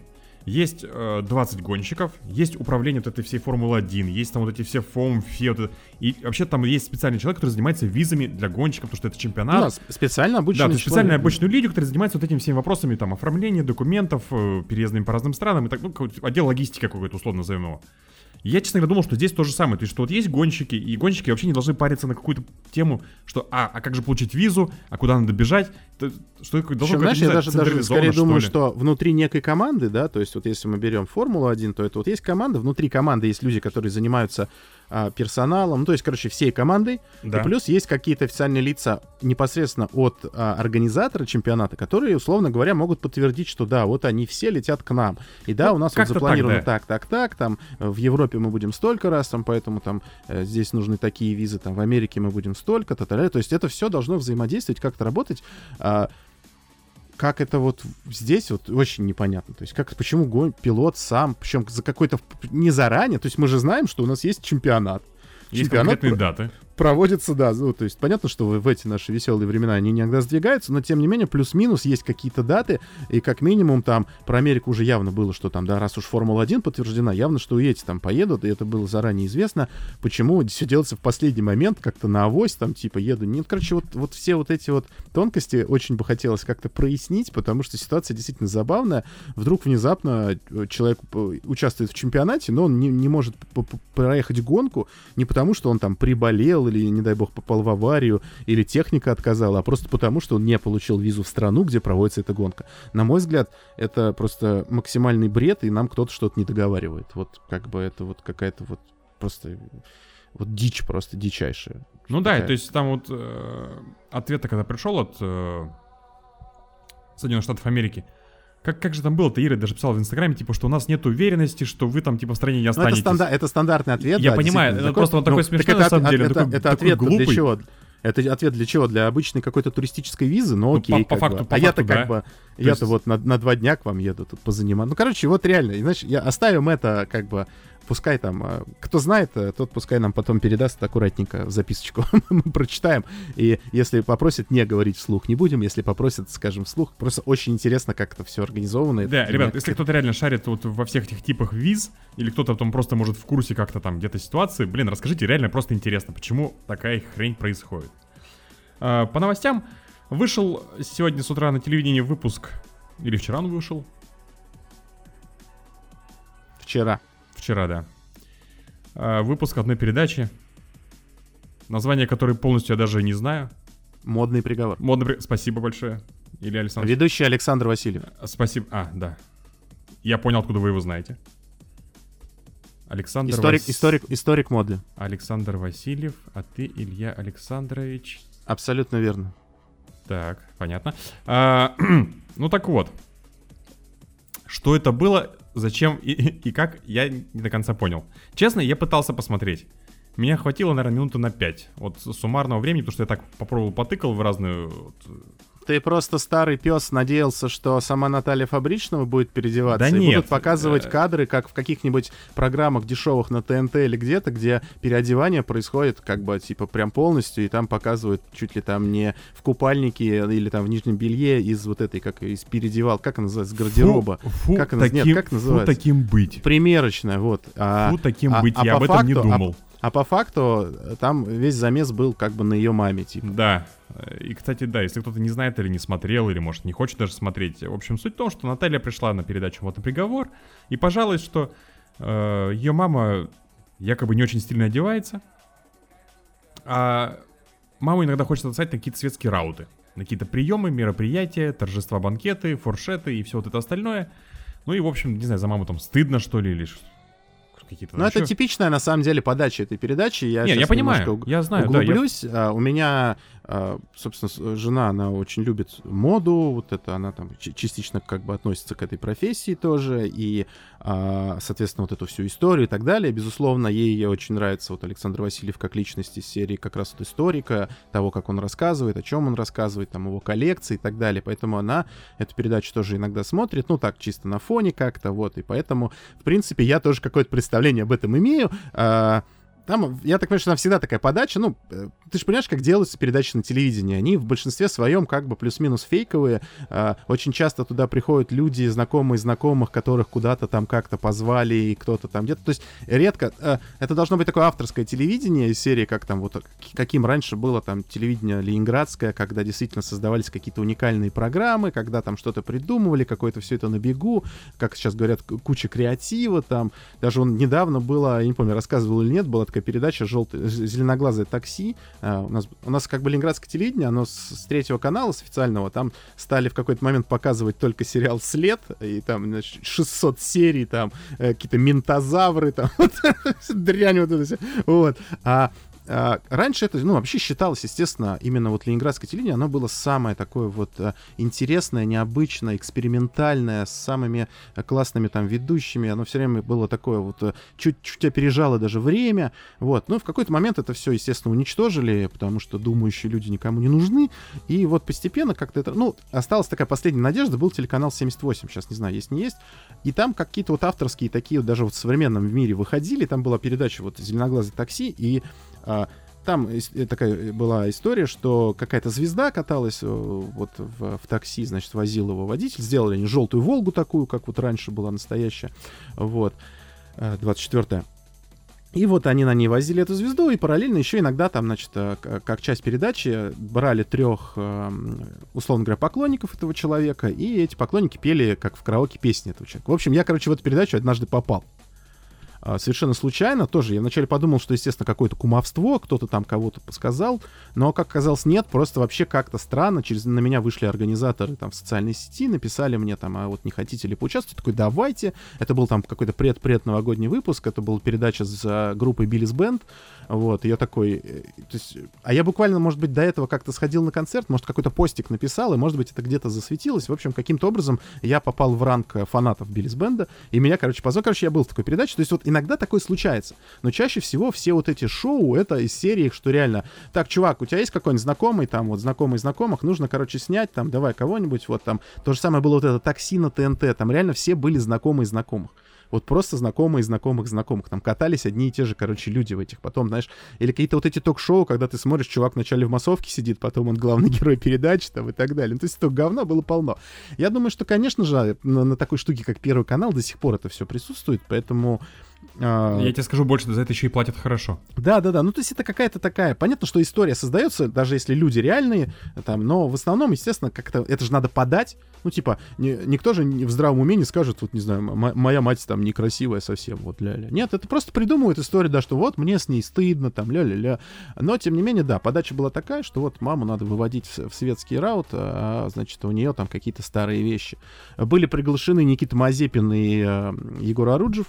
есть э, 20 гонщиков, есть управление вот этой всей Формулы-1, есть там вот эти все фом, фе, вот это, и вообще там есть специальный человек, который занимается визами для гонщиков, потому что это чемпионат. Ну, специально обычный Да, то есть специально обычную люди, которые занимаются вот этими всеми вопросами, там, оформления документов, э, переездами по разным странам, и так, ну, отдел логистики какой-то, условно назовем его. Я, честно говоря, думал, что здесь то же самое. То есть, что вот есть гонщики, и гонщики вообще не должны париться на какую-то тему, что, а, а как же получить визу, а куда надо бежать, что это должно быть, я даже, даже скорее что думаю, ли? что внутри некой команды, да, то есть вот если мы берем Формулу-1, то это вот есть команда, внутри команды есть люди, которые занимаются а, персоналом, ну, то есть, короче, всей командой. Да. И плюс есть какие-то официальные лица непосредственно от а, организатора чемпионата, которые, условно говоря, могут подтвердить, что да, вот они все летят к нам. И да, ну, у нас вот запланировано так, да. так, так, так, там в Европе мы будем столько раз, там, поэтому там э, здесь нужны такие визы, там в Америке мы будем столько, то, то, то есть это все должно взаимодействовать, как-то работать. А, как это вот здесь вот очень непонятно. То есть как, почему гон, пилот сам, причем за какой-то, не заранее, то есть мы же знаем, что у нас есть чемпионат. Есть чемпионат конкретные даты проводится, да, ну, то есть понятно, что в, эти наши веселые времена они иногда сдвигаются, но тем не менее плюс-минус есть какие-то даты, и как минимум там про Америку уже явно было, что там, да, раз уж Формула-1 подтверждена, явно, что и эти там поедут, и это было заранее известно, почему все делается в последний момент, как-то на авось, там, типа, еду. Нет, короче, вот, вот все вот эти вот тонкости очень бы хотелось как-то прояснить, потому что ситуация действительно забавная. Вдруг внезапно э, человек э, участвует в чемпионате, но он не, не может проехать гонку не потому, что он там приболел, заболел или, не дай бог, попал в аварию, или техника отказала, а просто потому, что он не получил визу в страну, где проводится эта гонка. На мой взгляд, это просто максимальный бред, и нам кто-то что-то не договаривает. Вот как бы это вот какая-то вот просто вот дичь просто дичайшая. Ну такая. да, то есть там вот э, ответ когда пришел от э, Соединенных Штатов Америки, как, как же там было-то, Ира даже писала в Инстаграме, типа, что у нас нет уверенности, что вы там, типа, в стране не останетесь. Ну, это, стандар- это стандартный ответ, Я да, понимаю, это такой, просто он такой ну, смешной, на самом деле, это, такой, это такой ответ глупый. для чего? Это ответ для чего? Для обычной какой-то туристической визы? Ну, окей. Ну, по, по факту, бы. по а я-то да. как бы... Я-то есть... вот на, на два дня к вам еду тут позаниматься. Ну, короче, вот реально. Иначе я оставим это как бы пускай там, э, кто знает, э, тот пускай нам потом передаст аккуратненько в записочку. Мы прочитаем. И если попросят не говорить вслух, не будем. Если попросят, скажем, вслух. Просто очень интересно, как это все организовано. Да, ребят, если кто-то реально шарит вот во всех этих типах виз, или кто-то там просто может в курсе как-то там где-то ситуации, блин, расскажите, реально просто интересно, почему такая хрень происходит. А, по новостям, вышел сегодня с утра на телевидении выпуск, или вчера он вышел? Вчера. Вчера, да. А, выпуск одной передачи, название которой полностью я даже не знаю. Модный приговор. Модный при- Спасибо большое. Или Александр. Ведущий Александр Васильев. Спасибо. А, да. Я понял, откуда вы его знаете. Александр Историк, Вас- историк, историк моды. Александр Васильев, а ты Илья Александрович. Абсолютно верно. Так, понятно. А, ну так вот. Что это было, зачем и, и как, я не до конца понял. Честно, я пытался посмотреть. Меня хватило, наверное, минуты на 5 от суммарного времени, потому что я так попробовал, потыкал в разные... вот, Ты просто старый пес надеялся, что сама Наталья Фабричного будет переодеваться. Да и нет, будут показывать э, кадры, как в каких-нибудь программах дешевых на ТНТ или где-то, где переодевание происходит как бы типа прям полностью, и там показывают чуть ли там не в купальнике или там в нижнем белье из вот этой, как из переодевал, как она называется, гардероба. Фу, фу, Как она- нет, таким, как фу, называется? таким быть. Примерочная, вот. А, Фу, таким а- быть, а я по об этом не факту- а- думал. а по факту там весь замес был как бы на ее маме, типа. Да. И, кстати, да, если кто-то не знает или не смотрел, или, может, не хочет даже смотреть. В общем, суть в том, что Наталья пришла на передачу «Вот и приговор» и пожалуйста, что э, ее мама якобы не очень стильно одевается, а мама иногда хочет отстать на какие-то светские рауты, на какие-то приемы, мероприятия, торжества, банкеты, фуршеты и все вот это остальное. Ну и, в общем, не знаю, за маму там стыдно, что ли, или ш- какие-то... Ну, это типичная, на самом деле, подача этой передачи. Я Не, я понимаю, немножко я знаю, да, я- углублюсь. А, у меня, собственно, с- жена, она очень любит моду, вот это она там частично как бы относится к этой профессии тоже, и, а, соответственно, вот эту всю историю и так далее. Безусловно, ей очень нравится вот Александр Васильев как личность из серии как раз вот историка, того, как он рассказывает, о чем он рассказывает, там его коллекции и так далее. Поэтому она эту передачу тоже иногда смотрит, ну так, чисто на фоне как-то, вот, и поэтому, в принципе, я тоже какое-то представление об этом имею. А, Там, я так понимаю, что там всегда такая подача. Ну, э, ты же понимаешь, как делаются передачи на телевидении. Они в большинстве своем как бы плюс-минус фейковые. А, Очень часто туда приходят люди, знакомые знакомых, которых куда-то там как-то позвали, и кто-то там где-то. То есть редко... э, Это должно быть такое авторское телевидение из серии, как там вот, каким раньше было там телевидение ленинградское, когда действительно создавались какие-то уникальные программы, когда там что-то придумывали, какое-то все это на бегу, как сейчас говорят, куча креатива там. Даже он недавно было, я не помню, рассказывал или нет, была такая передача «Желтый, зеленоглазое такси». А, у, нас, у нас как бы ленинградское телевидение, оно с, с третьего канала, с официального, там стали в какой-то момент показывать только сериал «След», и там, значит, 600 серий, там, э, какие-то ментозавры, там, дрянь вот это все. Вот. А а, раньше это, ну, вообще считалось, естественно, именно вот ленинградское телевидение, оно было самое такое вот а, интересное, необычное, экспериментальное, с самыми а, классными там ведущими, оно все время было такое вот, а, чуть-чуть опережало даже время, вот. Ну, в какой-то момент это все, естественно, уничтожили, потому что думающие люди никому не нужны, и вот постепенно как-то это, ну, осталась такая последняя надежда, был телеканал 78, сейчас не знаю, есть не есть, и там какие-то вот авторские такие, вот даже вот в современном мире выходили, там была передача вот «Зеленоглазый такси», и а, там ис- э, такая была история, что какая-то звезда каталась э, вот в, в такси, значит, возил его водитель. Сделали они желтую Волгу такую, как вот раньше была настоящая. Вот. 24-я. И вот они на ней возили эту звезду, и параллельно еще иногда там, значит, э, как часть передачи брали трех, эм, условно говоря, поклонников этого человека, и эти поклонники пели, как в караоке, песни этого человека. В общем, я, короче, в эту передачу однажды попал. А, совершенно случайно тоже. Я вначале подумал, что, естественно, какое-то кумовство, кто-то там кого-то подсказал, но, как оказалось, нет, просто вообще как-то странно. Через на меня вышли организаторы там в социальной сети, написали мне там, а вот не хотите ли поучаствовать? Такой, давайте. Это был там какой-то пред-пред новогодний выпуск, это была передача с а, группой Биллис Бенд. Вот, и я такой, э, то есть, а я буквально, может быть, до этого как-то сходил на концерт, может, какой-то постик написал, и, может быть, это где-то засветилось. В общем, каким-то образом я попал в ранг фанатов Биллис Бенда, и меня, короче, позвал. Короче, я был в такой передаче. То есть вот иногда такое случается. Но чаще всего все вот эти шоу, это из серии, что реально, так, чувак, у тебя есть какой-нибудь знакомый, там, вот, знакомый знакомых, нужно, короче, снять, там, давай кого-нибудь, вот, там. То же самое было вот это такси на ТНТ, там реально все были знакомые знакомых. Вот просто знакомые знакомых знакомых. Там катались одни и те же, короче, люди в этих. Потом, знаешь, или какие-то вот эти ток-шоу, когда ты смотришь, чувак вначале в массовке сидит, потом он главный герой передачи там и так далее. Ну, то есть этого говна было полно. Я думаю, что, конечно же, на, на такой штуке, как Первый канал, до сих пор это все присутствует, поэтому Я тебе скажу больше, за это еще и платят хорошо. Да, да, да. Ну, то есть это какая-то такая. Понятно, что история создается, даже если люди реальные, там, но в основном, естественно, как-то это же надо подать. Ну, типа, ни- никто же не- в здравом уме не скажет, вот, не знаю, моя мать там некрасивая совсем, вот ля-ля. Нет, это просто придумывают историю, да, что вот мне с ней стыдно, там, ля-ля-ля. Но, тем не менее, да, подача была такая, что вот маму надо выводить в, в светский раут, а, значит, у нее там какие-то старые вещи. Были приглашены Никита Мазепин и э, Егор Оруджев,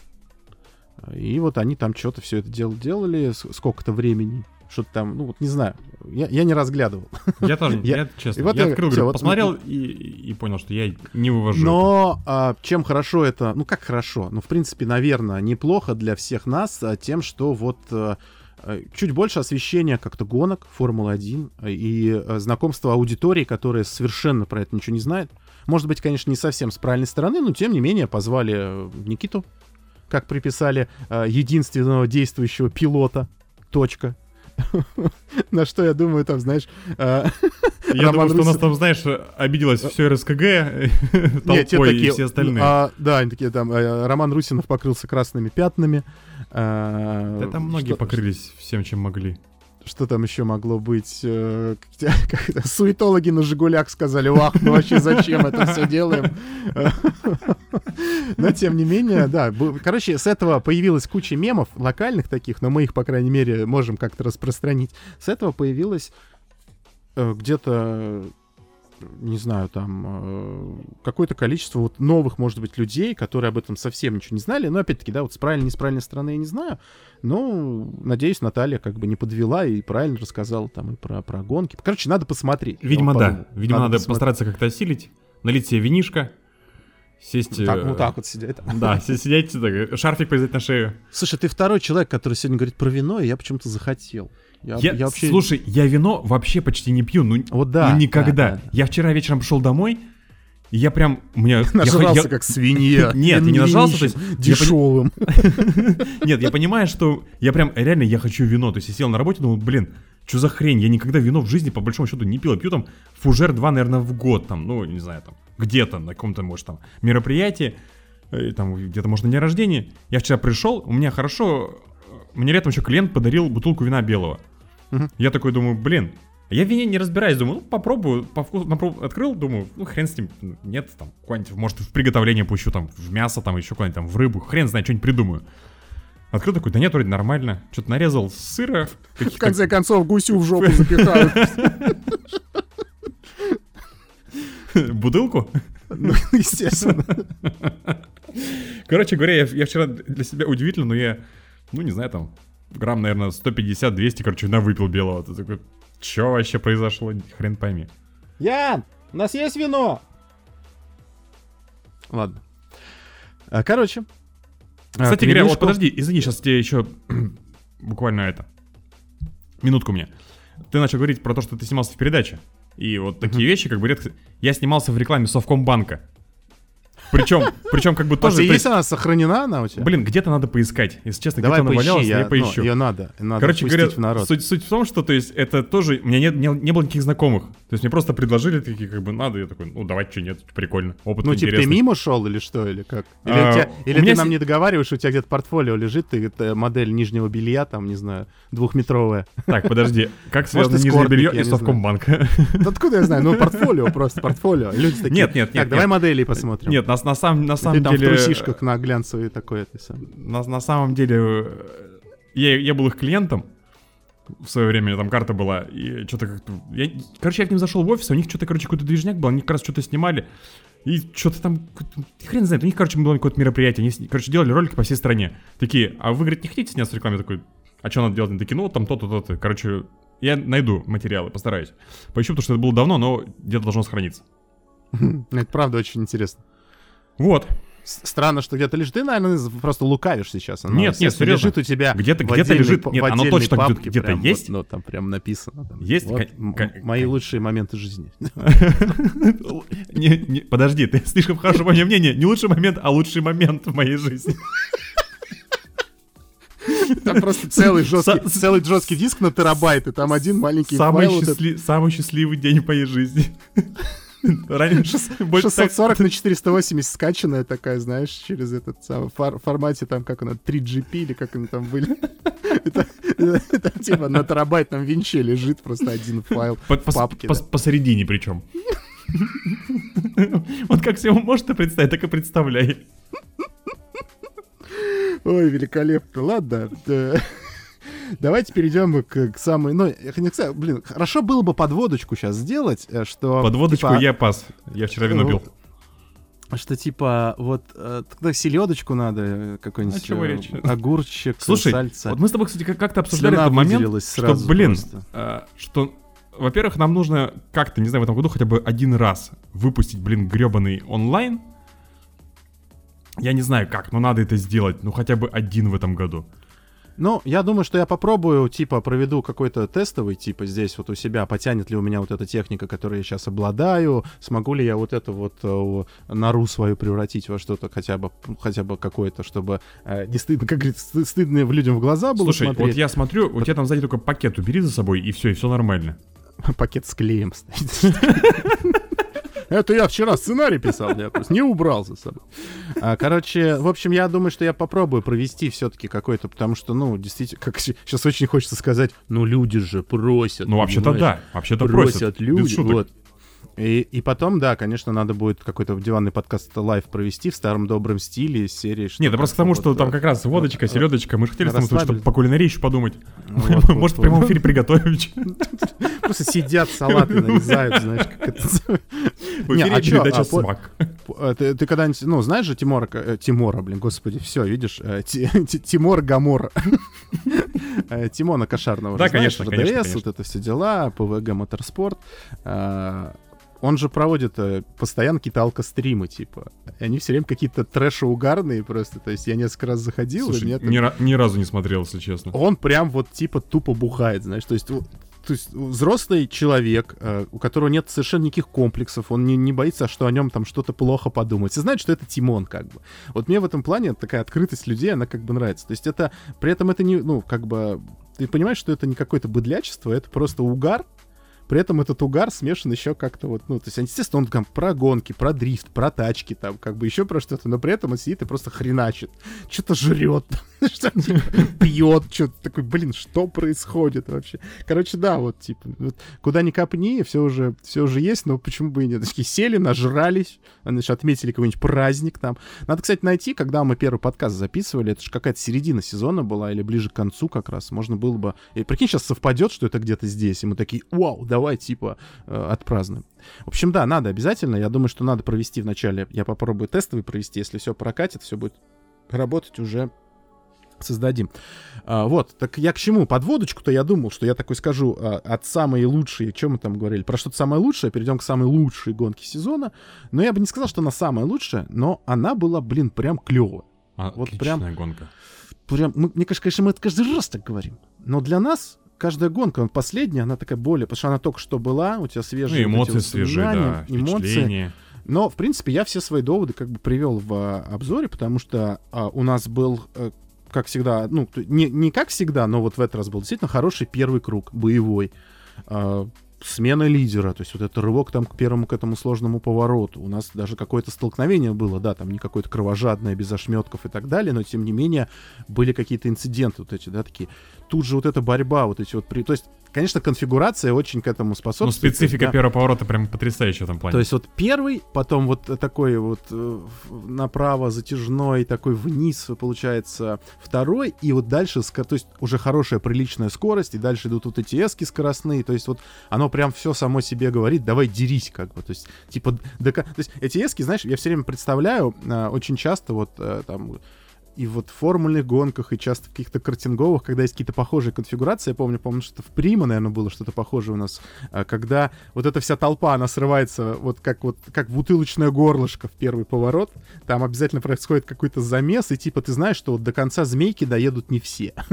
и вот они там что-то все это дело делали, сколько-то времени. Что-то там, ну вот не знаю. Я, я не разглядывал. Я тоже, Я- я, честно, и вот я открыл, всё, говорю, вот- посмотрел и, и понял, что я не вывожу. Но а, чем хорошо это, ну как хорошо, ну в принципе, наверное, неплохо для всех нас а, тем, что вот а, а, чуть больше освещения как-то гонок Формулы-1 а, и а, знакомства аудитории, которая совершенно про это ничего не знает. Может быть, конечно, не совсем с правильной стороны, но тем не менее позвали э, Никиту, как приписали а, единственного действующего пилота. Точка. На что я думаю, там, знаешь, а, Я думаю, что у нас там, знаешь, обиделось все РСКГ те толпой и все остальные. а, да, они такие там. э, Роман Русинов покрылся красными пятнами. Да там многие покрылись всем, чем могли. Что там еще могло быть? э, как- как это, Суетологи на Жигулях сказали, вах, ну вообще зачем это все делаем? Но тем не менее, да. Короче, с этого появилась куча мемов, локальных таких, но мы их, по крайней мере, можем как-то распространить. С этого появилось э, где-то не знаю, там э, какое-то количество вот новых, может быть, людей, которые об этом совсем ничего не знали. Но опять-таки, да, вот с правильной, не с правильной стороны я не знаю. Но, надеюсь, Наталья как бы не подвела и правильно рассказала там и про, про гонки. Короче, надо посмотреть. Видимо, да. подумал. Видимо, надо посмотреть. постараться как-то осилить, налить себе винишко, сесть... Так, э, вот так вот сидеть. Да, си- сидеть, шарфик повязать на шею. Слушай, ты второй человек, который сегодня говорит про вино, и я почему-то захотел. Я, Я, я вообще... Слушай, я вино вообще почти не пью, ну, Вот да, ну никогда. да, да. Я вчера вечером пришел домой, и я прям... У меня, Нажрался я- как свинья. Нет, я не нажрался, то есть Дешевым. Нет, я понимаю, что я прям реально я хочу вино. То есть я сел на работе, думал, блин, что за хрень? Я никогда вино в жизни, по большому счету, не пил. Я пью там фужер 2, наверное, в год. Там, ну, не знаю, там, где-то на каком-то, может, там, мероприятии. э, Там, где-то, может, на день рождения. Я вчера пришел, у меня хорошо... э, Мне летом еще клиент подарил бутылку вина белого. Мгм. Я такой думаю, блин, я в вине не разбираюсь, думаю, ну, попробую, по вкусу, напроб- открыл, думаю, ну, хрен с ним, нет, там, какое-нибудь, может, в приготовление пущу, там, в мясо, там, еще куда-нибудь, там, в рыбу, хрен знает, что-нибудь придумаю. Открыл такой, да нет, вроде нормально. Что-то нарезал сыра. В конце концов, гусю в жопу запихают. Бутылку. Ну, естественно. Короче говоря, я, я вчера для себя удивительно, но я, ну, не знаю, там, грамм, наверное, 150-200, короче, вина выпил белого. Ты такой, что вообще произошло? Хрен пойми. Ян, у нас есть вино? Ладно. А, Короче. а, Кстати к говоря, вот подожди, извини, сейчас тебе еще буквально это. Минутку мне. Ты начал говорить про то, что ты снимался в передаче. И вот такие вещи, как бы редко... Я снимался в рекламе Совкомбанка. Причем, причем как бы тоже... есть есть, она сохранена, она у тебя? Блин, где-то надо поискать. Если честно, Давай где-то она валялась, я, я, поищу. ее надо, надо Короче говоря, в народ. суть, суть в том, что то есть это тоже... У меня нет, не, не было никаких знакомых. То есть мне просто предложили такие, как бы, надо. Я такой, ну, давайте, что нет, прикольно. Опыт Ну, типа, ты интересный. мимо шел или что, или как? Или, А, у тебя- у или меня ты нам не договариваешь, у тебя где-то портфолио лежит, ты это модель нижнего белья, там, не знаю, двухметровая. Так, подожди. Как связано нижнее белье и не? Да откуда я знаю? Ну, портфолио просто, портфолио. Люди такие, Нет, нет, Так, нет, давай нет. модели посмотрим. Нет, на, на, самом, на самом ты там деле... в трусишках на глянцевые такое, это сам. На, на самом деле... э, Я, я был их клиентом в свое время, у меня там карта была, и что-то как-то... Я, короче, я к ним зашел в офис, а у них что-то, короче, какой-то движняк был, они как раз что-то снимали, и что-то там... какой-то- Хрен знает, у них, короче, было какое-то мероприятие, они, короче, делали ролики по всей стране. Такие, а вы, говорит, не хотите сняться в рекламе? Я такой, а что надо делать? Они такие, ну, там то-то, то-то. Короче, я найду материалы, постараюсь. Поищу, потому что это было давно, но где-то должно сохраниться. Это правда очень интересно. Вот. Странно, что где-то лежит. Ты, наверное, просто лукавишь сейчас. Оно, Нет, нет, серьезно. лежит у тебя Где-то- где-то лежит. Нет, в оно точно папке где-то прям вот, есть. ну, там прям написано. там. Есть? Вот м- ка- мои ка- лучшие моменты жизни. Подожди, ты слишком хорошего мне мнения. Не лучший момент, а лучший момент в моей жизни. Там просто целый жесткий, целый жесткий диск на терабайт, и там один маленький Самый, файл. вот этот. счастли- самый счастливый день в моей жизни. Раньше больше так- 640 на 480 скачанная такая, знаешь, через этот самый фор- формате, там, как она, 3GP или как они там были. Это типа на терабайтном винче лежит просто один файл в папке. Посередине причем. Вот как себе можно представить, так и представляй. Ой, великолепно. Ладно. Э, Давайте перейдем к, к самой... Ну, не знаю, блин, хорошо было бы подводочку сейчас сделать, э, что... Подводочку типа, я пас. Я вчера вино пил. Что типа, вот, э, тогда селедочку надо, э, какой-нибудь э, речь? огурчик, Слушай, сальца. вот мы с тобой, кстати, как- как-то обсуждали Слюна этот момент, выделилась что, сразу блин, э, что, во-первых, нам нужно как-то, не знаю, в этом году хотя бы один раз выпустить, блин, гребаный онлайн. Я не знаю как, но надо это сделать, ну хотя бы один в этом году. Ну, я думаю, что я попробую, типа, проведу какой-то тестовый, типа, здесь вот у себя, потянет ли у меня вот эта техника, которой я сейчас обладаю, смогу ли я вот это вот э, нору свою превратить во что-то хотя бы, хотя бы какое-то, чтобы э, не стыдно, как говорится, сты- стыдно людям в глаза было Слушай, смотреть. вот я смотрю, у тебя там сзади только пакет убери за собой, и все, и все нормально. Пакет с клеем стоит. Это я вчера сценарий писал, я просто не убрал за собой. А, короче, в общем, я думаю, что я попробую провести все-таки какой-то, потому что, ну, действительно, как сейчас очень хочется сказать, ну, люди же просят. Ну, вообще-то да, вообще-то просят, просят. Люди, вот. И, и потом, да, конечно, надо будет какой-то диванный подкаст live провести в старом добром стиле из серии. Нет, это просто к тому, что там как раз водочка, э, селедочка. Мы же хотели тобой, чтобы по кулинарии еще подумать. Вот, вот, Может, в вот. прямом эфире приготовить. Просто сидят, салаты нарезают, знаешь, как это... В эфире а передача а «Смак». Э, Ты, когда-нибудь, ну, знаешь же Тимора, э, Тимора, блин, господи, все, видишь, э, Ти- Ти- Тимор Гамора. Э, Тимона Кошарного. Да, конечно, конечно, РДС, вот это все дела, ПВГ Моторспорт. Он же проводит э, постоянно какие-то алкостримы, типа. И они все время какие-то трэшо-угарные просто. То есть я несколько раз заходил, и Слушай, мне там- ни ра- ни разу не смотрел, если честно. он прям вот типа тупо бухает, знаешь, то есть... То есть взрослый человек, э, у которого нет совершенно никаких комплексов, он не, не боится, что о нем там что-то плохо подумать. И знает, что это Тимон, как бы. Вот мне в этом плане такая открытость людей, она как бы нравится. То есть это, при этом это не, ну, как бы, ты понимаешь, что это не какое-то быдлячество, это просто угар, при этом этот угар смешан еще как-то вот, ну, то есть, естественно, он там про гонки, про дрифт, про тачки, там, как бы еще про что-то, но при этом он сидит и просто хреначит. Что-то жрет, что типа, пьет, что-то такой, блин, что происходит вообще? Короче, да, вот, типа, вот, куда ни копни, все уже, все уже есть, но почему бы и нет? Такие сели, нажрались, значит, отметили какой-нибудь праздник там. Надо, кстати, найти, когда мы первый подкаст записывали, это же какая-то середина сезона была, или ближе к концу как раз, можно было бы... И прикинь, сейчас совпадет, что это где-то здесь, и мы такие, вау, давай, типа, э, отпразднуем. В общем, да, надо обязательно. Я думаю, что надо провести вначале. Я попробую тестовый провести. Если все прокатит, все будет работать уже создадим. А, вот, так я к чему? Подводочку-то я думал, что я такой скажу а, от самой лучшей, чем мы там говорили, про что-то самое лучшее, перейдем к самой лучшей гонке сезона. Но я бы не сказал, что она самая лучшая, но она была, блин, прям клевая. Вот прям- Отличная гонка. Прям, мы- мне кажется, конечно, мы это каждый раз так говорим. Но для нас каждая гонка, вот последняя, она такая более, потому что она только что была, у тебя Ну, свежие вот эти эмоции свежие, да, эмоции. Но, в принципе, я все свои доводы как бы привел в а, обзоре, потому что а, у нас был, э, как всегда, ну, не, не как всегда, но вот в этот раз был действительно хороший первый круг, боевой. А, смена лидера, то есть вот этот рывок там к первому, к этому сложному повороту. У нас даже какое-то столкновение было, да, там не какое-то кровожадное, без ошметков и так далее, но тем не менее были какие-то инциденты вот эти, да, такие. Тут же вот эта борьба, вот эти вот... При... То есть, конечно, конфигурация очень к этому Ну, способствует. специфика да. первого поворота прям потрясающая в этом плане. То есть вот первый, потом вот такой вот э, направо затяжной, такой вниз получается второй, и вот дальше, то есть уже хорошая приличная скорость, и дальше идут вот эти эски скоростные, то есть вот оно прям все само себе говорит, давай дерись как бы, то есть типа, дока- то есть эти эски, знаешь, я все время представляю э, очень часто вот э, там и вот в формульных гонках, и часто в каких-то картинговых, когда есть какие-то похожие конфигурации, я помню, помню, что в Прима, наверное, было что-то похожее у нас, а, когда вот эта вся толпа, она срывается вот как вот как бутылочное горлышко в первый поворот, там обязательно происходит какой-то замес, и типа ты знаешь, что вот до конца змейки доедут не все.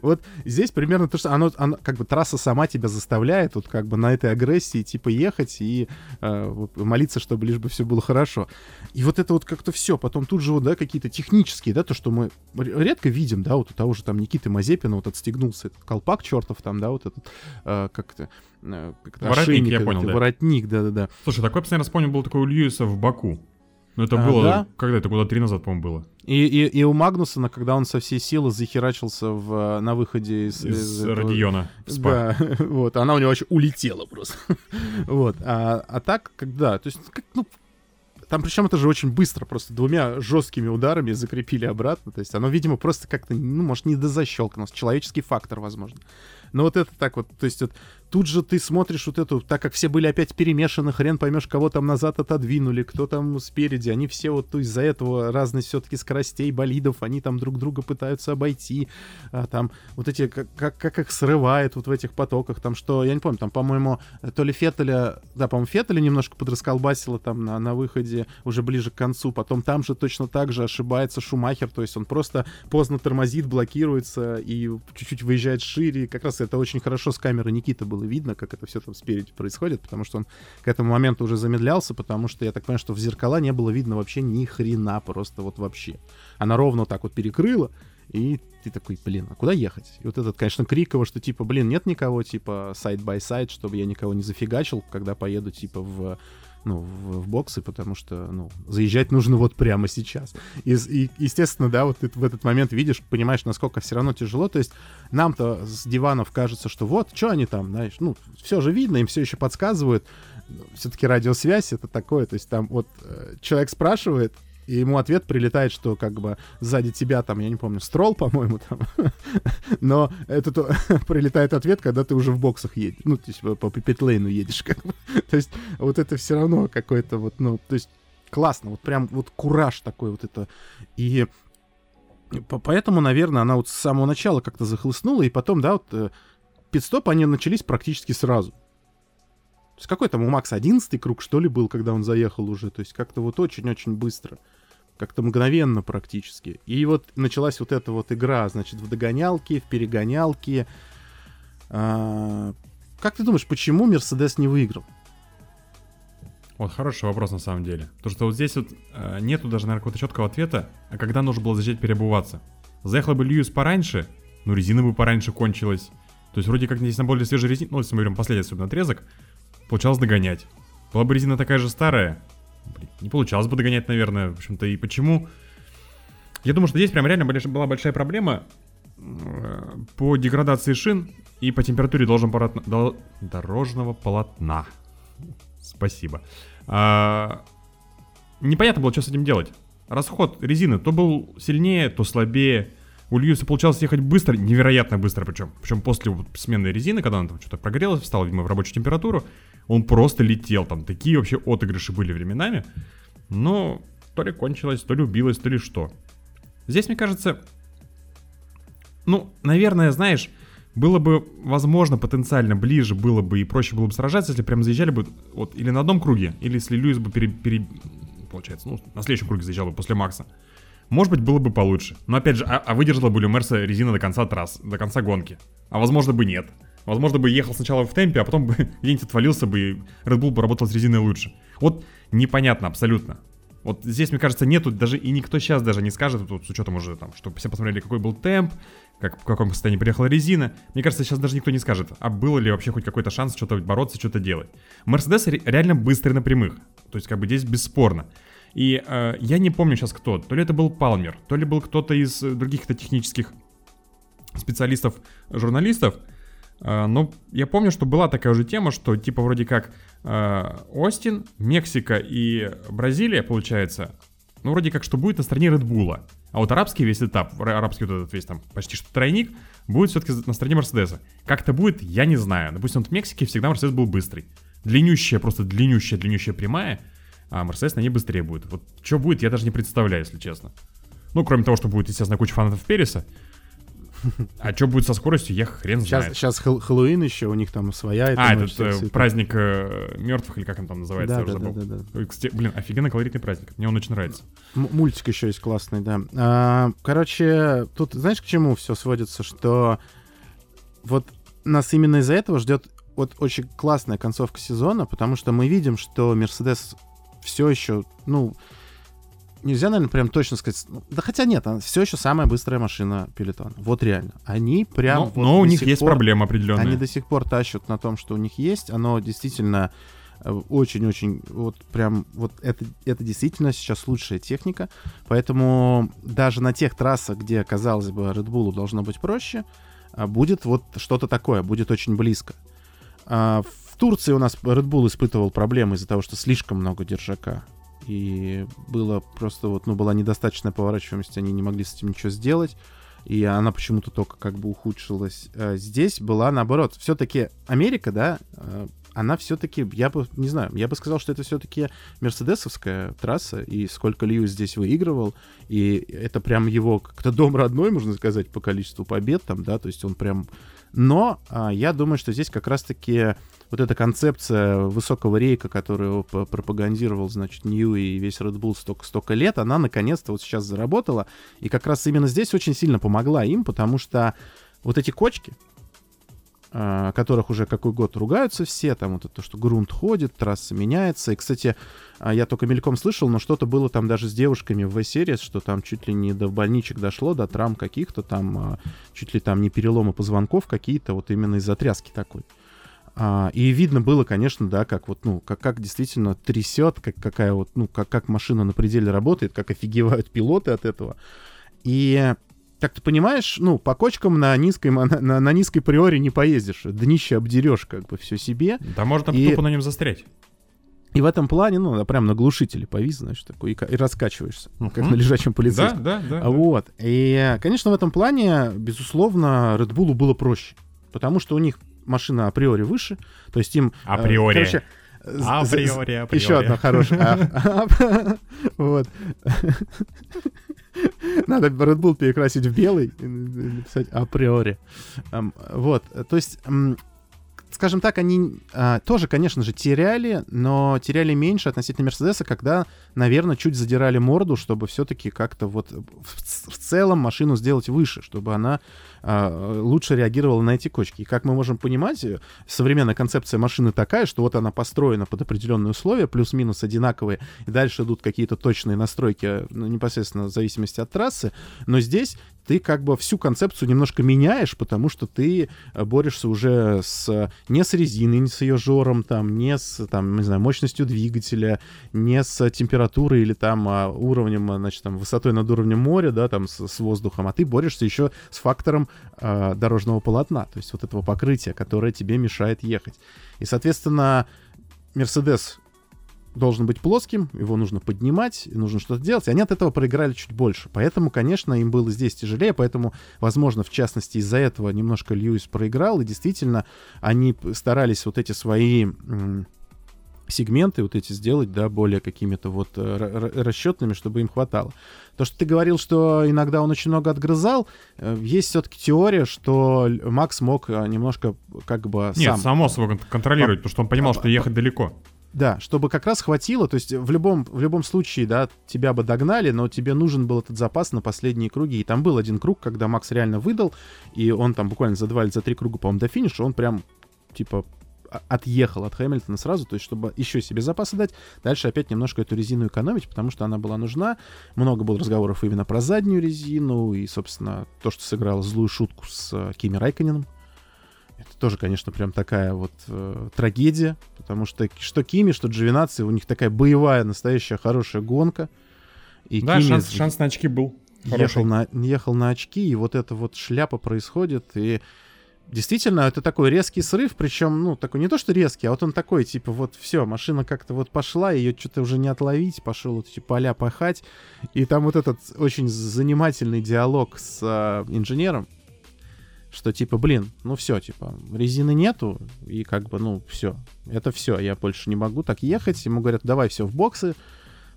Вот здесь примерно то, что оно, оно как бы трасса сама тебя заставляет вот как бы на этой агрессии типа ехать и э, молиться, чтобы лишь бы все было хорошо. И вот это вот как-то все. Потом тут же вот, да, какие-то технические, да, то, что мы редко видим, да, вот у того же там Никиты Мазепина вот отстегнулся этот колпак чертов там, да, вот этот, э, как-то, э, как воротник, я понял, да. воротник, да-да-да. Слушай, такой, я постоянно вспомнил, был такой у Льюиса в Баку. Ну, это а, было, да? когда это года три назад, по-моему, было. И, и, и у Магнусона, когда он со всей силы захерачился в, на выходе из... Из, из Родиона в спа. Да, вот, она у него вообще улетела просто. вот, а, а так, когда, то есть, как, ну, там причем это же очень быстро, просто двумя жесткими ударами закрепили обратно. То есть оно, видимо, просто как-то, ну, может, не дозащелкнулось. Человеческий фактор, возможно. Но вот это так вот, то есть вот тут же ты смотришь вот эту, так как все были опять перемешаны, хрен поймешь, кого там назад отодвинули, кто там спереди, они все вот то из-за этого разность все-таки скоростей болидов, они там друг друга пытаются обойти, а, там вот эти, как, как, как их срывает вот в этих потоках, там что, я не помню, там, по-моему, то ли Феттеля, да, по-моему, Феттеля немножко подрасколбасило там на, на выходе уже ближе к концу, потом там же точно так же ошибается Шумахер, то есть он просто поздно тормозит, блокируется и чуть-чуть выезжает шире, как раз это очень хорошо с камеры Никиты было было видно, как это все там спереди происходит, потому что он к этому моменту уже замедлялся, потому что я так понимаю, что в зеркала не было видно вообще ни хрена, просто вот вообще. Она ровно так вот перекрыла, и ты такой, блин, а куда ехать? И вот этот, конечно, крик его, что типа, блин, нет никого, типа, side-by-side, чтобы я никого не зафигачил, когда поеду, типа, в ну, в, в боксы, потому что, ну, заезжать нужно вот прямо сейчас. И, и естественно, да, вот ты в этот момент видишь, понимаешь, насколько все равно тяжело. То есть нам-то с диванов кажется, что вот, что они там, знаешь, ну, все же видно, им все еще подсказывают. Все-таки радиосвязь это такое, то есть там вот э, человек спрашивает, и ему ответ прилетает, что как бы сзади тебя там, я не помню, строл, по-моему, там. Но это то, прилетает ответ, когда ты уже в боксах едешь. Ну, то есть по питлейну едешь. Как бы. То есть вот это все равно какой-то вот, ну, то есть классно, вот прям вот кураж такой вот это. И поэтому, наверное, она вот с самого начала как-то захлыстнула, и потом, да, вот э, пидстоп, они начались практически сразу. То есть какой там у Макса одиннадцатый круг, что ли, был, когда он заехал уже? То есть как-то вот очень-очень быстро. Как-то мгновенно практически. И вот началась вот эта вот игра, значит, в догонялки, в перегонялки. А, как ты думаешь, почему Мерседес не выиграл? Вот хороший вопрос на самом деле. Потому что вот здесь вот э, нету даже, наверное, какого-то четкого ответа, а когда нужно было начать переобуваться. Заехала бы Льюис пораньше, ну резина бы пораньше кончилась. То есть вроде как здесь на более свежей резине, ну если мы берем последний особенно отрезок, получалось догонять. Была бы резина такая же старая, не получалось бы догонять, наверное. В общем-то, и почему? Я думаю, что здесь прям реально была большая проблема э, по деградации шин и по температуре должен полотна, до, дорожного полотна. Спасибо. А, непонятно было, что с этим делать. Расход резины то был сильнее, то слабее. У Льюиса получалось ехать быстро, невероятно быстро причем. Причем после смены резины, когда она там что-то прогрелась, встала, видимо, в рабочую температуру, он просто летел. Там такие вообще отыгрыши были временами. Но то ли кончилось, то ли убилось, то ли что. Здесь, мне кажется, ну, наверное, знаешь, было бы, возможно, потенциально ближе было бы и проще было бы сражаться, если прям заезжали бы вот или на одном круге, или если Льюис бы пере, пере, получается, ну, на следующем круге заезжал бы после Макса. Может быть, было бы получше. Но опять же, а, а выдержала бы Люмерса резина до конца трасс, до конца гонки. А возможно бы нет. Возможно бы ехал сначала в темпе, а потом бы где-нибудь отвалился бы и Red Bull бы работал с резиной лучше. Вот непонятно абсолютно. Вот здесь, мне кажется, нету даже, и никто сейчас даже не скажет, вот, с учетом уже там, что все посмотрели, какой был темп, как, в каком состоянии приехала резина. Мне кажется, сейчас даже никто не скажет, а было ли вообще хоть какой-то шанс что-то бороться, что-то делать. Мерседес реально быстрый на прямых. То есть, как бы здесь бесспорно. И э, я не помню сейчас кто. То ли это был Палмер, то ли был кто-то из других-то технических специалистов, журналистов. Э, но я помню, что была такая уже тема, что типа вроде как э, Остин, Мексика и Бразилия, получается, ну вроде как что будет на стороне Редбула. А вот арабский весь этап, арабский вот этот весь там почти что тройник, будет все-таки на стороне Мерседеса. Как это будет, я не знаю. Допустим, в Мексике всегда Мерседес был быстрый. Длиннющая, просто длиннющая, длиннющая прямая — а Мерседес на ней быстрее будет. Вот что будет, я даже не представляю, если честно. Ну, кроме того, что будет, естественно, куча фанатов Переса. А что будет со скоростью, я хрен сейчас, знает. Сейчас Хэллоуин еще, у них там своя. А, этот э, праздник э, мертвых, или как он там называется, да, я да, уже забыл. Да, да, да. Кстати, блин, офигенно колоритный праздник. Мне он очень нравится. М- мультик еще есть классный, да. А, короче, тут знаешь, к чему все сводится, что вот нас именно из-за этого ждет вот очень классная концовка сезона, потому что мы видим, что Мерседес все еще, ну, нельзя, наверное, прям точно сказать. ну, Да хотя нет, она все еще самая быстрая машина Пелетона. Вот реально. Они прям. Но, вот но у до них сих есть пор- проблемы определенные. Они до сих пор тащат на том, что у них есть. Оно действительно э, очень-очень, вот прям, вот это, это действительно сейчас лучшая техника. Поэтому даже на тех трассах, где, казалось бы, Red Bull должно быть проще, а, будет вот что-то такое, будет очень близко. А, В Турции у нас Red Bull испытывал проблемы из-за того, что слишком много держака. И было просто вот, ну, была недостаточная поворачиваемость, они не могли с этим ничего сделать. И она почему-то только как бы ухудшилась. А Здесь была наоборот. Все-таки Америка, да, э, она все-таки, я бы, не знаю, я бы сказал, что это все-таки мерседесовская трасса, и сколько Льюис здесь выигрывал, и это прям его как-то дом родной, можно сказать, по количеству побед там, да, то есть он прям... Но а, я думаю, что здесь как раз-таки вот эта концепция высокого рейка, которую пропагандировал, значит, Нью и весь Red Bull столько, столько лет, она наконец-то вот сейчас заработала, и как раз именно здесь очень сильно помогла им, потому что вот эти кочки, которых уже какой год ругаются все, там вот это, что грунт ходит, трасса меняется. И, кстати, а, я только мельком слышал, но что-то было там даже с девушками в V-Series, что там чуть ли не до больничек дошло, до травм каких-то там, а, чуть ли там не переломы позвонков какие-то, вот именно из-за тряски такой. А, и видно было, конечно, да, как вот, ну, как, как действительно трясет, как, какая вот, ну, как, как машина на пределе работает, как офигевают пилоты от этого. И как ты понимаешь, ну, по кочкам на низкой, на, на низкой приоре не поездишь. Днище обдерешь как бы все себе. Да можно там И- тупо на нем застрять. И в этом плане, ну, да, прям на глушителе повис, значит, такой, и, и раскачиваешься, ну, как на лежачем Да, полицейском. да, да. А Вот. И, конечно, в этом плане, безусловно, Red Bull было проще. Потому что у них машина априори выше. То есть им... э, Априори. короче, з- з- Априори, априори. Еще одна хорошая. А, а, Вот. Надо Red Bull перекрасить в белый и написать априори. Ам, Вот. То есть скажем так, они а, тоже, конечно же, теряли, но теряли меньше относительно Мерседеса, когда, наверное, чуть задирали морду, чтобы все-таки как-то вот в, целом машину сделать выше, чтобы она а, лучше реагировала на эти кочки. И как мы можем понимать, э, современная концепция машины такая, что вот она построена под определенные условия, плюс-минус одинаковые, и дальше идут какие-то точные настройки, ну, непосредственно в зависимости от трассы, но здесь ты как бы всю концепцию немножко меняешь, потому что ты э, борешься уже с не с резиной, не с ее жором, там, не с, там, не знаю, мощностью двигателя, не с температурой или там а, уровнем, а, значит, там, высотой над уровнем моря, да, там, с, с воздухом, а ты борешься еще с фактором а, дорожного полотна, то есть вот этого покрытия, которое тебе мешает ехать. И, соответственно, Мерседес должен быть плоским, его нужно поднимать, нужно что-то делать, и они от этого проиграли чуть больше. Поэтому, конечно, им было здесь тяжелее, поэтому, возможно, в частности, из-за этого немножко Льюис проиграл, и действительно, они старались вот эти свои сегменты вот эти сделать, да, более какими-то вот э, ра- ра- расчетными, чтобы им хватало. То, что ты говорил, что иногда он очень много отгрызал, э, есть все-таки теория, что Макс мог э, немножко как бы Нет, сам само собой кон- контролировать, потому что он понимал, а, что ехать далеко. да, чтобы как раз хватило, то есть в любом, в любом случае, да, тебя бы догнали, но тебе нужен был этот запас на последние круги. И там был один круг, когда Макс реально выдал, и он там буквально за два или за три круга, по-моему, до финиша, он прям, типа, отъехал от Хэмилтона сразу, то есть чтобы еще себе запасы дать, дальше опять немножко эту резину экономить, потому что она была нужна. Много было разговоров именно про заднюю резину, и, собственно, то, что сыграло злую шутку с э, Кими Райконеном. Это тоже, конечно, прям такая вот э, трагедия, потому что что Кими, что Джовинаци, у них такая боевая, настоящая хорошая гонка. И Да, Кими шанс, шанс на очки был. ехал хороший. на, ехал на очки, и вот эта вот шляпа происходит, и действительно, это такой резкий срыв, причем, ну, такой не то, что резкий, а вот он такой, типа, вот все, машина как-то вот пошла, ее что-то уже не отловить, пошел вот эти поля пахать, и там вот этот очень занимательный диалог с а, инженером, что типа, блин, ну все, типа, резины нету, и как бы, ну, все, это все, я больше не могу так ехать. Ему говорят, давай все в боксы,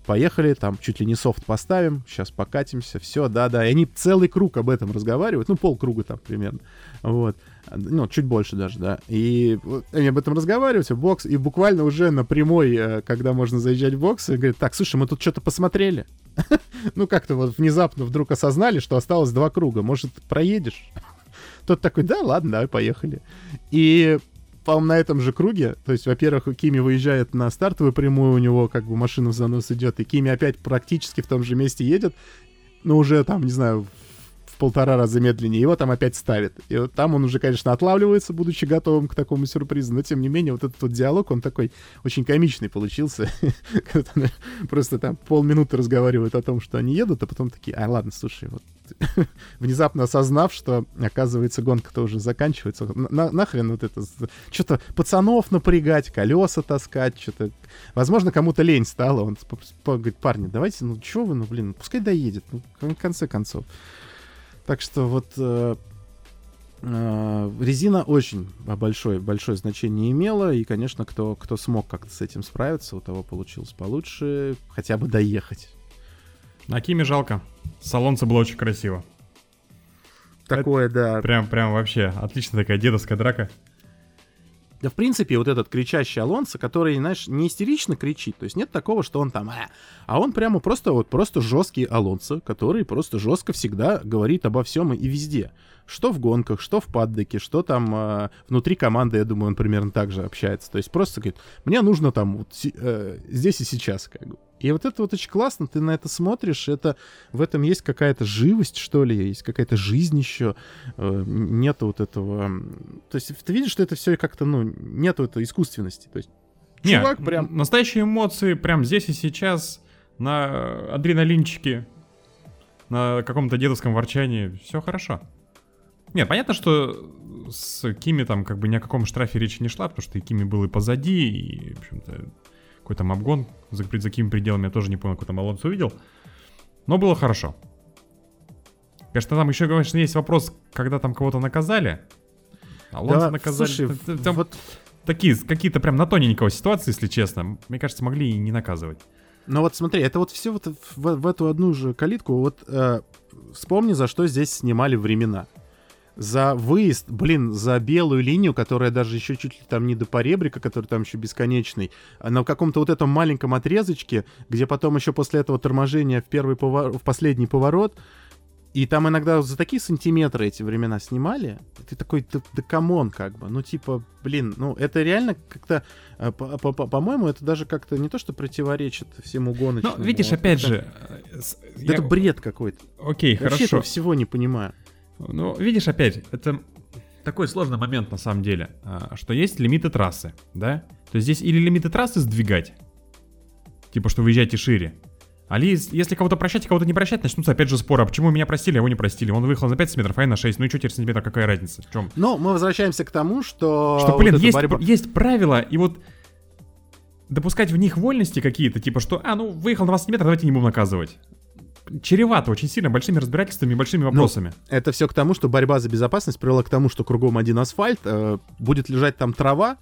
поехали, там чуть ли не софт поставим, сейчас покатимся, все, да-да. И они целый круг об этом разговаривают, ну, полкруга там примерно, вот. Ну, чуть больше даже, да. И они об этом разговаривают, в бокс, и буквально уже на прямой, э, когда можно заезжать в бокс, и говорят, так, слушай, мы тут что-то посмотрели. Ну, как-то вот внезапно вдруг осознали, что осталось два круга, может, проедешь? Тот такой, да, ладно, давай, поехали. И по-моему, на этом же круге. То есть, во-первых, Кими выезжает на стартовую прямую, у него как бы машина в занос идет, и Кими опять практически в том же месте едет, но уже там, не знаю, полтора раза медленнее, его там опять ставит. И вот там он уже, конечно, отлавливается, будучи готовым к такому сюрпризу, но тем не менее вот этот вот диалог, он такой очень комичный получился. Просто там полминуты разговаривают о том, что они едут, а потом такие, а ладно, слушай, вот внезапно осознав, что, оказывается, гонка-то уже заканчивается. На, нахрен вот это... Что-то пацанов напрягать, колеса таскать, что-то... Возможно, кому-то лень стало. Он говорит, парни, давайте, ну что вы, ну блин, пускай доедет, ну, в конце концов. Так что вот э, э, резина очень большое, большое значение имела, и, конечно, кто, кто смог как-то с этим справиться, у того получилось получше хотя бы доехать. На Киме жалко. Салонце было очень красиво. Такое, Это да. Прям, прям вообще отличная такая дедовская драка. Да, в принципе, вот этот кричащий Алонсо, который, знаешь, не истерично кричит, то есть нет такого, что он там, а, а он прямо просто вот просто жесткий Алонсо, который просто жестко всегда говорит обо всем и везде. Что в гонках, что в паддеке, что там э, внутри команды, я думаю, он примерно так же общается. То есть просто говорит, мне нужно там вот, э, здесь и сейчас, как бы. И вот это вот очень классно, ты на это смотришь, это в этом есть какая-то живость, что ли, есть какая-то жизнь еще, э, нету вот этого... То есть ты видишь, что это все как-то, ну, нету этой искусственности, то есть Нет, чувак прям... настоящие эмоции прям здесь и сейчас, на адреналинчике, на каком-то дедовском ворчании, все хорошо. Нет, понятно, что с Кими там как бы ни о каком штрафе речи не шла, потому что и Кими был и позади, и, в общем-то, какой там обгон за, за какими пределами, я тоже не понял, какой там Алонсо увидел. Но было хорошо. Конечно, там еще, конечно, есть вопрос, когда там кого-то наказали. Алонсо да, наказали. Слушай, там вот... такие, какие-то прям на тоненького ситуации, если честно. Мне кажется, могли и не наказывать. Ну вот смотри, это вот все вот в, в эту одну же калитку. Вот э, вспомни, за что здесь снимали времена за выезд, блин, за белую линию, которая даже еще чуть ли там не до поребрика, который там еще бесконечный, а на каком-то вот этом маленьком отрезочке, где потом еще после этого торможения в первый поворот, в последний поворот, и там иногда за такие сантиметры эти времена снимали. Ты такой, да, да come on, как бы. Ну, типа, блин, ну, это реально как-то, э, по-моему, это даже как-то не то, что противоречит всему гоночному. Ну, видишь, опять же... Э, я... Это бред какой-то. Окей, я хорошо. Вообще всего не понимаю. Ну, видишь, опять, это такой сложный момент на самом деле, а, что есть лимиты трассы, да? То есть здесь или лимиты трассы сдвигать, типа, что выезжаете шире, а если кого-то прощать, кого-то не прощать, начнутся опять же споры. А почему меня простили, а его не простили? Он выехал на 5 сантиметров, а я на 6. Ну и что теперь сантиметров, какая разница? В чем? Ну, мы возвращаемся к тому, что... Что, блин, вот есть, борьба... есть правила, и вот допускать в них вольности какие-то, типа, что, а, ну, выехал на 20 сантиметров, давайте не будем наказывать чревато очень сильно большими разбирательствами и большими вопросами. Ну, это все к тому, что борьба за безопасность привела к тому, что кругом один асфальт, э, будет лежать там трава,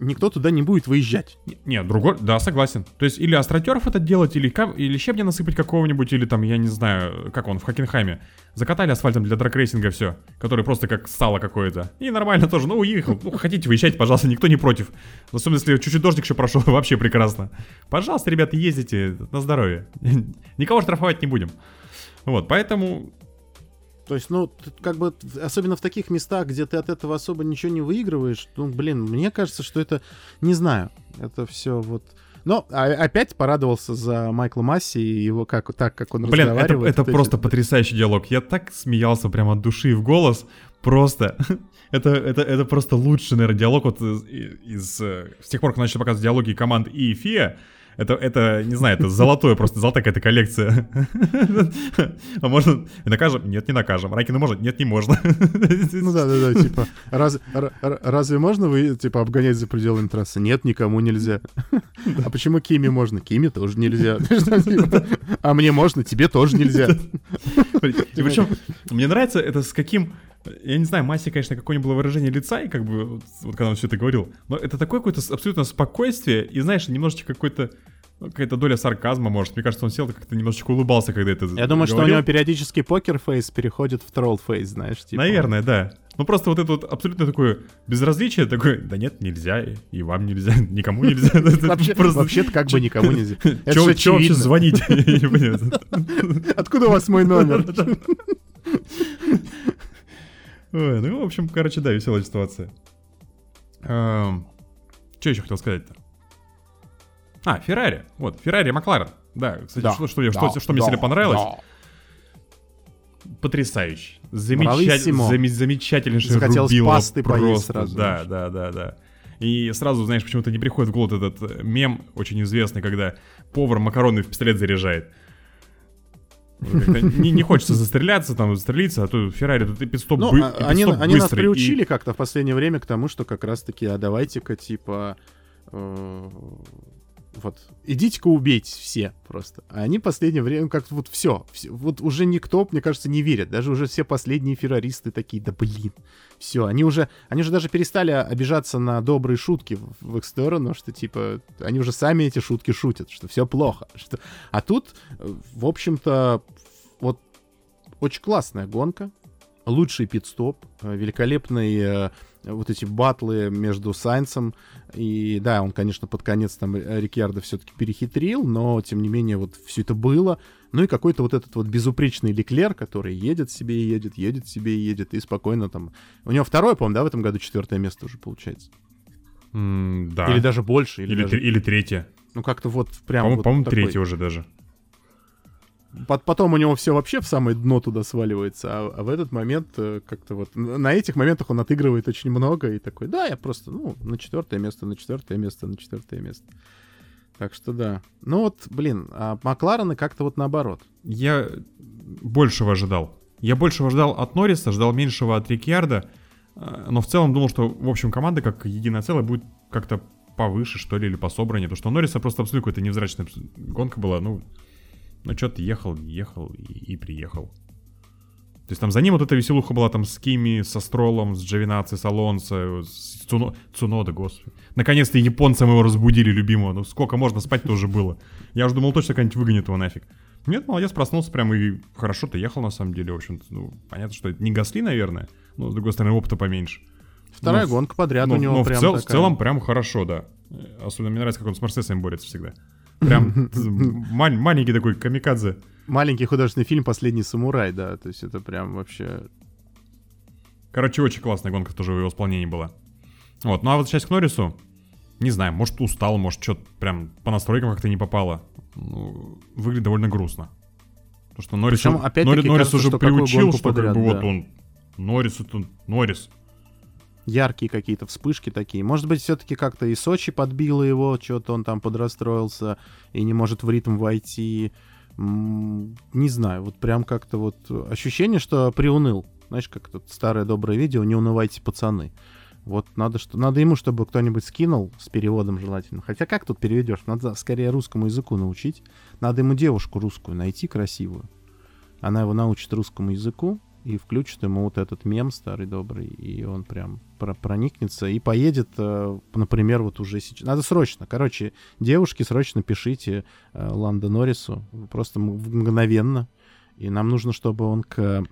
никто туда не будет выезжать. Нет, другой, да, согласен. То есть или астротеров это делать, или, или щебня насыпать какого-нибудь, или там, я не знаю, как он, в Хокенхайме. Закатали асфальтом для драгрейсинга все, который просто как сало какое-то. И нормально тоже, ну уехал. Ну, хотите, выезжайте, пожалуйста, никто не против. Особенно, если чуть-чуть дождик еще прошел, вообще прекрасно. Пожалуйста, ребята, ездите на здоровье. Никого штрафовать не будем. Вот, поэтому то есть, ну, как бы, особенно в таких местах, где ты от этого особо ничего не выигрываешь, ну, блин, мне кажется, что это, не знаю, это все вот... Но а, опять порадовался за Майкла Масси и его как, так, как он Блин, разговаривает. это, это просто потрясающий диалог. Я так смеялся прямо от души в голос. Просто. это, это, это просто лучший, наверное, диалог вот из, из... Э, с тех пор, как начали показывать диалоги команд и ФИА. Это, это, не знаю, это золотое, просто золотая какая-то коллекция. А можно... Накажем? Нет, не накажем. Ракину можно? Нет, не можно. Ну да, да, да, типа, раз, разве можно вы, типа, обгонять за пределами трассы? Нет, никому нельзя. А почему Кими можно? Кими тоже нельзя. А мне можно, тебе тоже нельзя. И причем, мне нравится это с каким я не знаю, Маси, конечно, какое-нибудь было выражение лица, и как бы, вот когда он все это говорил, но это такое какое-то абсолютно спокойствие, и знаешь, немножечко какой-то какая-то доля сарказма, может. Мне кажется, он сел как-то немножечко улыбался, когда это Я думаю, говорил. что у него периодически poker face переходит в troll face, знаешь, типа. Наверное, да. Ну просто вот это вот абсолютно такое безразличие, такое, да нет, нельзя, и, вам нельзя, никому нельзя. Вообще-то как бы никому нельзя. Че вообще звонить? Откуда у вас мой номер? Ой, ну, в общем, короче, да, веселая ситуация. Эм, Что еще хотел сказать-то? А, Феррари. Вот, Феррари Макларен. Да, кстати, Да, что, что, да, что, что мне да, сегодня понравилось? да. Потрясающе. Замеча- Брависсимо. заме- замечательнейшее Захотелось рубило пасты поесть просто. сразу, Да, знаешь. да, да, да. И сразу, знаешь, почему-то не приходит в голову этот э, мем очень известный, когда повар макароны в пистолет заряжает. Не, не хочется застреляться, там, застрелиться, а то Феррари тут и пидстоп, Ну, бы- а- они, пидстоп они нас быстрый, и- приучили как-то в последнее время к тому, что как раз-таки, а давайте-ка, типа, э, вот, идите-ка убейте все просто. А они в последнее время как-то вот все, вот уже никто, мне кажется, не верит. Даже уже все последние феррористы такие, да блин, все. Они уже, они уже даже перестали обижаться на добрые шутки в, в их сторону, что типа, они уже сами эти шутки шутят, что все плохо. Что... А тут, э, в общем-то, вот очень классная гонка, лучший пит-стоп, э, великолепные э, вот эти батлы между Сайнсом и, да, он, конечно, под конец там Рикьярдо все-таки перехитрил, но, тем не менее, вот все это было. Ну и какой-то вот этот вот безупречный Леклер, который едет себе и едет, едет себе и едет, и спокойно там... У него второе, по-моему, да, в этом году четвертое место уже получается. М, да. Или даже больше. Или, Или, даже- или третье. Ну как-то вот прям По-моему, вот по-моему, такой. третье уже даже. Пот- Потом у него все вообще в самое дно туда сваливается, а, а в этот момент э, как-то вот на этих моментах он отыгрывает очень много и такой, да, я просто, ну, на четвертое место, на четвертое место, на четвертое место. Так что да. Ну вот, блин, а Макларены как-то вот наоборот. Я большего ожидал. Я большего ждал от Норриса, ждал меньшего от Рикьярда, э, но в целом думал, что, в общем, команда как единое целое будет как-то повыше, что ли, или пособраннее, потому что у Норриса просто абсолютно какая-то невзрачная гонка была, ну, ну что-то ехал, ехал и, и приехал. То есть там за ним вот эта веселуха была там с Кими, со Стролом, с Джовинаци, с Алонсо, с Цуно... Цунода, господи. Наконец-то японцам его разбудили, любимого. Ну сколько можно спать-то уже было. Я уже думал, точно как-нибудь выгонит его нафиг. Нет, молодец, проснулся прям и хорошо ты ехал на самом деле, в общем-то. Ну, понятно, что это не Гасли, наверное, но, с другой стороны, опыта поменьше. Вторая Ну, в- гонка подряд но, у него но в, прям цел- в такая. целом прям хорошо, да. Особенно мне нравится, как он с Мерседесами борется всегда. Прям мал- маленький такой камикадзе. Маленький художественный фильм «Последний самурай», да, то есть это прям вообще... Короче, очень классная гонка тоже в его исполнении была. Вот, ну а вот сейчас к Норрису, не знаю, может устал, может что-то прям по настройкам как-то не попало. Ну, выглядит довольно грустно. Потому что Норрис, Причем, опять-таки, Норрис, Норрис кажется, уже что приучил, что подряд, как бы вот да. он Норрис, это Норрис. Яркие какие-то вспышки такие. Может быть, все-таки как-то и Сочи подбило его, что-то он там подрастроился и не может в ритм войти. Не знаю, вот прям как-то вот ощущение, что приуныл. Знаешь, как тут старое доброе видео «Не унывайте, пацаны». Вот надо, что, надо ему, чтобы кто-нибудь скинул с переводом желательно. Хотя как тут переведешь? Надо скорее русскому языку научить. Надо ему девушку русскую найти красивую. Она его научит русскому языку и включит ему вот этот мем старый добрый, и он прям про- проникнется и поедет, э, например, вот уже сейчас. Надо срочно. Короче, девушки, срочно пишите э, Ландо Норрису, просто мгновенно. И нам нужно, чтобы он к,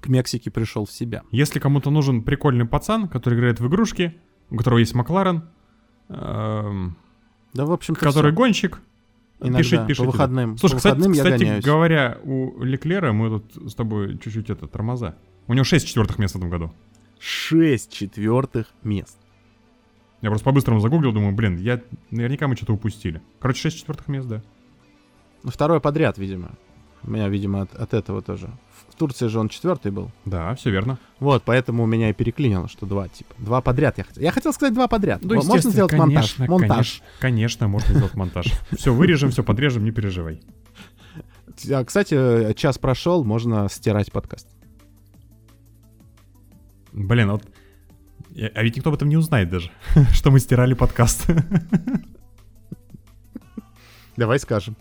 к Мексике пришел в себя. Если кому-то нужен прикольный пацан, который играет в игрушки, у которого есть Макларен, эм, Да, в общем-то, который всё. гонщик, Иногда пишите, по пишите. выходным, Слушай, по кстати, выходным я кстати гоняюсь. говоря, у Леклера мы тут с тобой чуть-чуть это тормоза. У него 6 четвертых мест в этом году. Шесть четвертых мест. Я просто по-быстрому загуглил, думаю, блин, я наверняка мы что-то упустили. Короче, 6 четвертых мест, да. Ну, второе подряд, видимо. У меня, видимо, от, от этого тоже. В Турции же он четвертый был. Да, все верно. Вот, поэтому у меня и переклинило, что два, типа. Два подряд я хотел. Я хотел сказать два подряд. Ну, Мо- Можно сделать монтаж? конечно, Монтаж. Конечно, конечно, можно сделать монтаж. Все вырежем, все подрежем, не переживай. А, Кстати, час прошел, можно стирать подкаст. Блин, вот... А ведь никто об этом не узнает даже, что мы стирали подкаст. Давай скажем.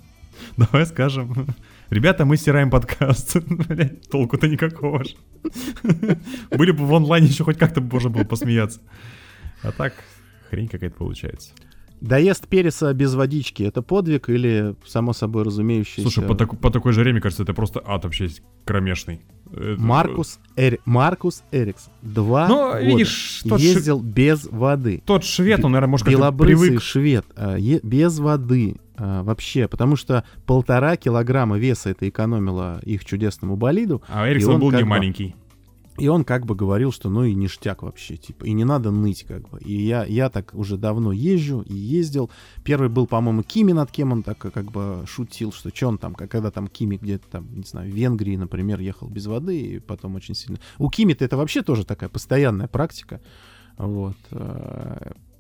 Давай скажем. Ребята, мы стираем подкаст. Блядь, толку-то никакого же. Были бы в онлайне еще хоть как-то можно было посмеяться. А так, хрень какая-то получается. Доезд переса без водички — это подвиг или, само собой разумеющийся... Слушай, по, таку- по такой же время, кажется, это просто ад вообще кромешный. Это- Маркус, Эри... Маркус Эрикс. Два Ну, года видишь, тот ездил без воды. Тот швед, он, наверное, может, как-то привык. швед, а, без воды а, вообще, потому что полтора килограмма веса это экономило их чудесному болиду. А Эриксон он был не маленький. И он как бы говорил, что ну и ништяк вообще, типа, и не надо ныть как бы. И я, я так уже давно езжу и ездил. Первый был, по-моему, Кими, над кем он так как бы шутил, что что он там, когда там Кими где-то там, не знаю, в Венгрии, например, ехал без воды, и потом очень сильно... У Кими-то это вообще тоже такая постоянная практика. Вот.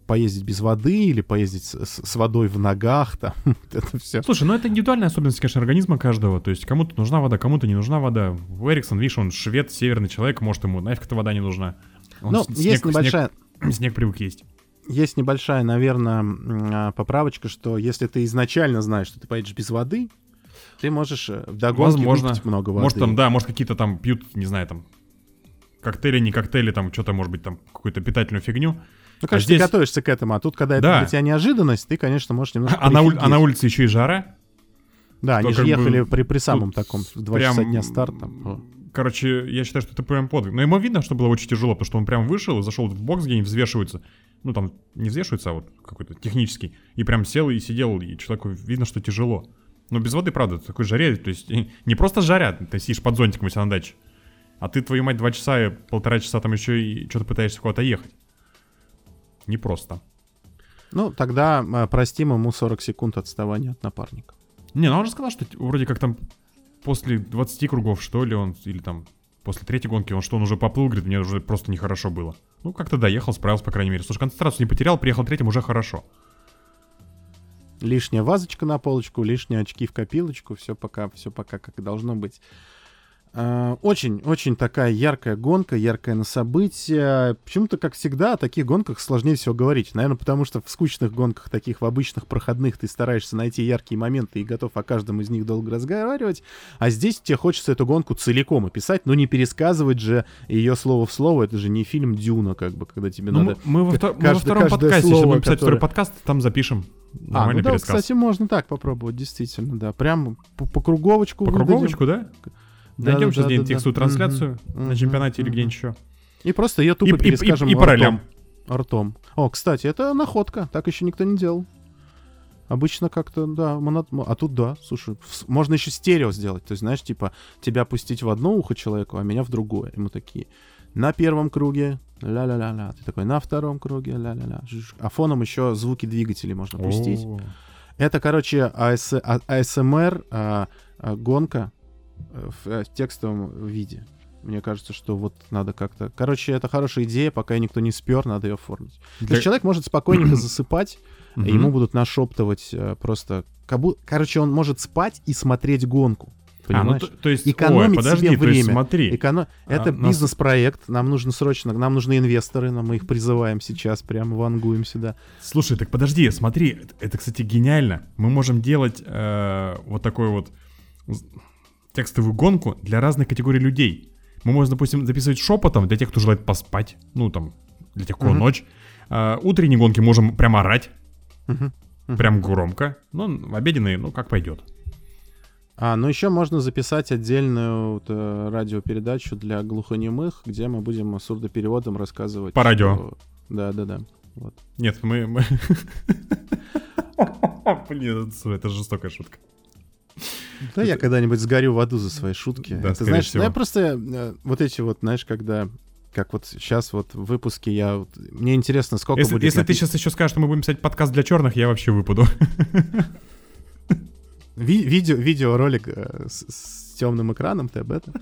Поездить без воды или поездить с, с- водой в ногах, там, это все. Слушай, ну это индивидуальная особенность, конечно, организма каждого. То есть кому-то нужна вода, кому-то не нужна вода. У Эриксон, видишь, он швед, северный человек, может, ему нафиг эта вода не нужна. Он Ну, с- есть снег- небольшая, Снег, снег привык есть. есть небольшая, наверное, поправочка, что если ты изначально знаешь, что ты поедешь без воды, ты можешь э, в догонке Возможно. выпить много воды. Может, там, да, может, какие-то там пьют, не знаю, там, коктейли, не коктейли, там, что-то, может быть, там, какую-то питательную фигню. Ну, конечно, здесь- ты готовишься к этому, а тут, когда Да. это для тебя неожиданность, ты, конечно, можешь немножко А на, уль- а на улице еще и жара. Да, они же как бы ехали при, при самом тут таком, 2 прям, часа дня старта. Короче, я считаю, что это прям подвиг. Но ему видно, что было очень тяжело, потому что он прям вышел и зашел в бокс, где они взвешиваются. Ну, там не взвешиваются, а вот какой-то технический. И прям сел и сидел, и человеку видно, что тяжело. Но без воды, правда, в такой жаре, то есть не просто жарят, ты сидишь под зонтиком у себя на даче, а ты, твою мать, два часа, и полтора часа там еще и что-то пытаешься куда-то ехать. Непросто. Ну, тогда э, простим ему 40 секунд отставания от напарника. Не, ну он же сказал, что вроде как там после 20 кругов, что ли, он, или там после третьей гонки, он что, он уже поплыл, говорит, мне уже просто нехорошо было. Ну, как-то доехал, справился, по крайней мере. Слушай, концентрацию не потерял, приехал третьим, уже хорошо. Лишняя вазочка на полочку, лишние очки в копилочку, все пока, все пока как должно быть. А, Очень, очень такая яркая гонка, яркая на события. Почему-то, как всегда, о таких гонках сложнее всего говорить. Наверное, потому что в скучных гонках, таких в обычных проходных, ты стараешься найти яркие моменты и готов о каждом из них долго разговаривать. А здесь тебе хочется эту гонку целиком описать, но не пересказывать же ее слово в слово. Это же не фильм Дюна, как бы, когда тебе Ну, надо... мы, мы во, втор- мы во каждое- втором каждое подкасте, если слово, будем писать которое- второй подкаст, там запишем А, ну да, пересказ. кстати, можно так попробовать, действительно, да. Прям по, по круговочку По выдадим. круговочку, да? Найдем да, сейчас да, где-нибудь да, трансляцию на чемпионате или где-нибудь еще. И просто ее И, тупо и- и- перескажем и по ртом. ролям. Ртом. О, кстати, это находка. Так еще никто не делал. Обычно как-то, да, моно- мо- а тут да, слушай, можно еще стерео сделать. То есть, знаешь, типа, тебя пустить в одно ухо человеку, а меня в другое. И мы такие, на первом круге, ля-ля-ля-ля. Ты такой, на втором круге, ля-ля-ля. А фоном еще звуки двигателей можно пустить. О. Это, короче, АС, а- АСМР а, а, гонка в, э, в текстовом виде. Мне кажется, что вот надо как-то... Короче, это хорошая идея, пока никто не спер, надо ее оформить. То Для- есть человек может спокойненько засыпать, и ему будут нашептывать э, просто... Короче, он может спать и смотреть гонку. А, ну, Понимаешь? то, то есть, Экономить ой, подожди, себе то есть время. смотри. Эконо- А, Это нас- бизнес-проект, нам нужно срочно, нам нужны инвесторы, нам мы их призываем сейчас, прямо вангуем сюда. Слушай, так подожди, смотри, это, это, кстати, гениально. Мы можем делать э, вот такой вот текстовую гонку для разных категорий людей. Мы можем, допустим, записывать шепотом для тех, кто желает поспать, ну там, для тех, кого Мгм. ночь. А, утренние гонки можем прям орать, Мгм. Мгм. прям громко. Ну, обеденные, ну, как пойдет. А, ну еще можно записать отдельную вот, э, радиопередачу для глухонемых, где мы будем сурдопереводом рассказывать. По радио. что- Да, да, да. Вот. Нет, мы... мы- Блин, это жестокая шутка. Да, я когда-нибудь сгорю в аду за свои шутки. Да, скорее знаешь, всего. ну, я просто э, вот эти вот, знаешь, когда как вот сейчас вот в выпуске я... вот- мне интересно, сколько Если, будет... если ты напи- сейчас еще скажешь, что мы будем писать подкаст для черных, я вообще выпаду. Ви- видео, видеоролик э, с, с темным экраном, ты об этом?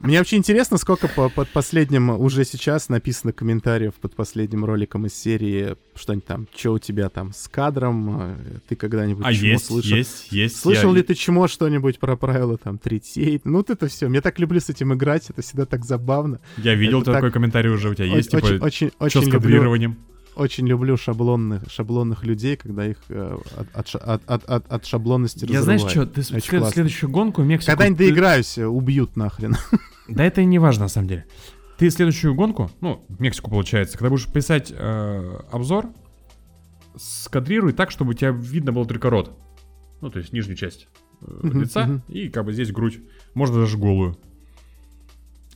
Мне вообще интересно, сколько по, под последним, уже сейчас написано комментариев под последним роликом из серии, что-нибудь там, что у тебя там с кадром, э, ты когда-нибудь А чмо есть, слышал? есть, есть. Слышал я- ли ты чмо что-нибудь про правила там третей? Ну вот это все. Я так люблю с этим играть, это всегда так забавно. Я видел Это такой так- комментарий уже у тебя есть, очень, типа, очень, что очень с люблю, очень люблю шаблонных, шаблонных людей, когда их э, от, от, от, от, от, шаблонности Я знаешь разрывает. что, ты Очень след- следующую гонку Мексику... Когда-нибудь ты- доиграюсь, э, убьют нахрен. Да это и не важно, на самом деле. Ты следующую гонку, ну, Мексику получается, когда будешь писать э, обзор, скадрируй так, чтобы у тебя видно было только рот. Ну, то есть нижнюю часть э, лица и как бы здесь грудь. Можно даже голую.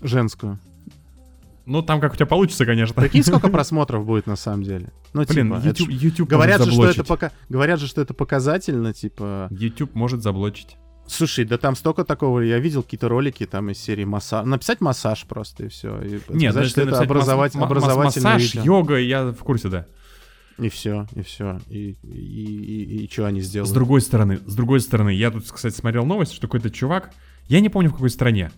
Женскую. Ну, там как у тебя получится, конечно. Прикинь, сколько просмотров будет на самом деле. Ну, Блин, типа, это YouTube, ж- YouTube Говорят же, что это заблочить. пока... Говорят же, что это показательно, типа... YouTube может заблочить. Слушай, да там столько такого, я видел какие-то ролики там из серии массаж, написать массаж просто и все. И Нет, сказать, что это написать образовать, масс- ма- образовательное массаж, видео. йога, я в курсе, да. И все, и все. И, и, и, что они сделали? С другой стороны, с другой стороны, я тут, кстати, смотрел новость, что какой-то чувак, я не помню в какой стране,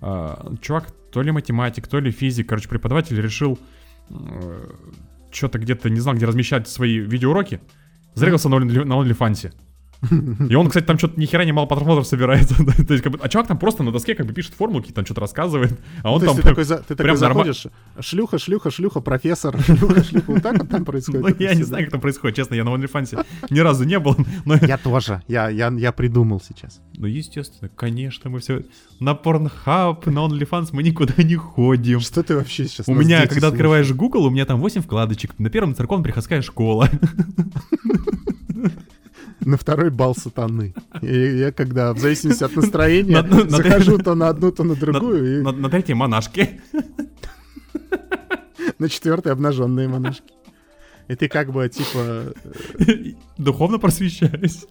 а, чувак то ли математик, то ли физик, короче, преподаватель решил что-то где-то, не знал, где размещать свои видеоуроки, зарегался на OnlyFans. И он, кстати, там что-то ни хера не мало просмотров собирает. То есть, как бы, а чувак там просто на доске как бы пишет формулки, там что-то рассказывает, а он То там ты прям- такой, за- ты прям такой заходишь, шлюха, шлюха, шлюха, профессор, шлюха, шлюха, вот так вот там происходит. Ну, я не знаю, как там происходит, честно, я на OnlyFans ни разу не был, но... Я тоже, я, я, я придумал сейчас. Ну, естественно, конечно, мы все на Pornhub, на OnlyFans мы никуда не ходим. Что ты вообще сейчас У меня, когда слушают? открываешь Google, у меня там 8 вкладочек. На первом церковно-приходская школа. На второй бал сатаны. И я когда, в зависимости от настроения, На одну- на захожу то на одну, то на другую, и На, на третьей монашки. на четвертой обнаженные монашки. И ты как бы, типа... Духовно просвещаюсь.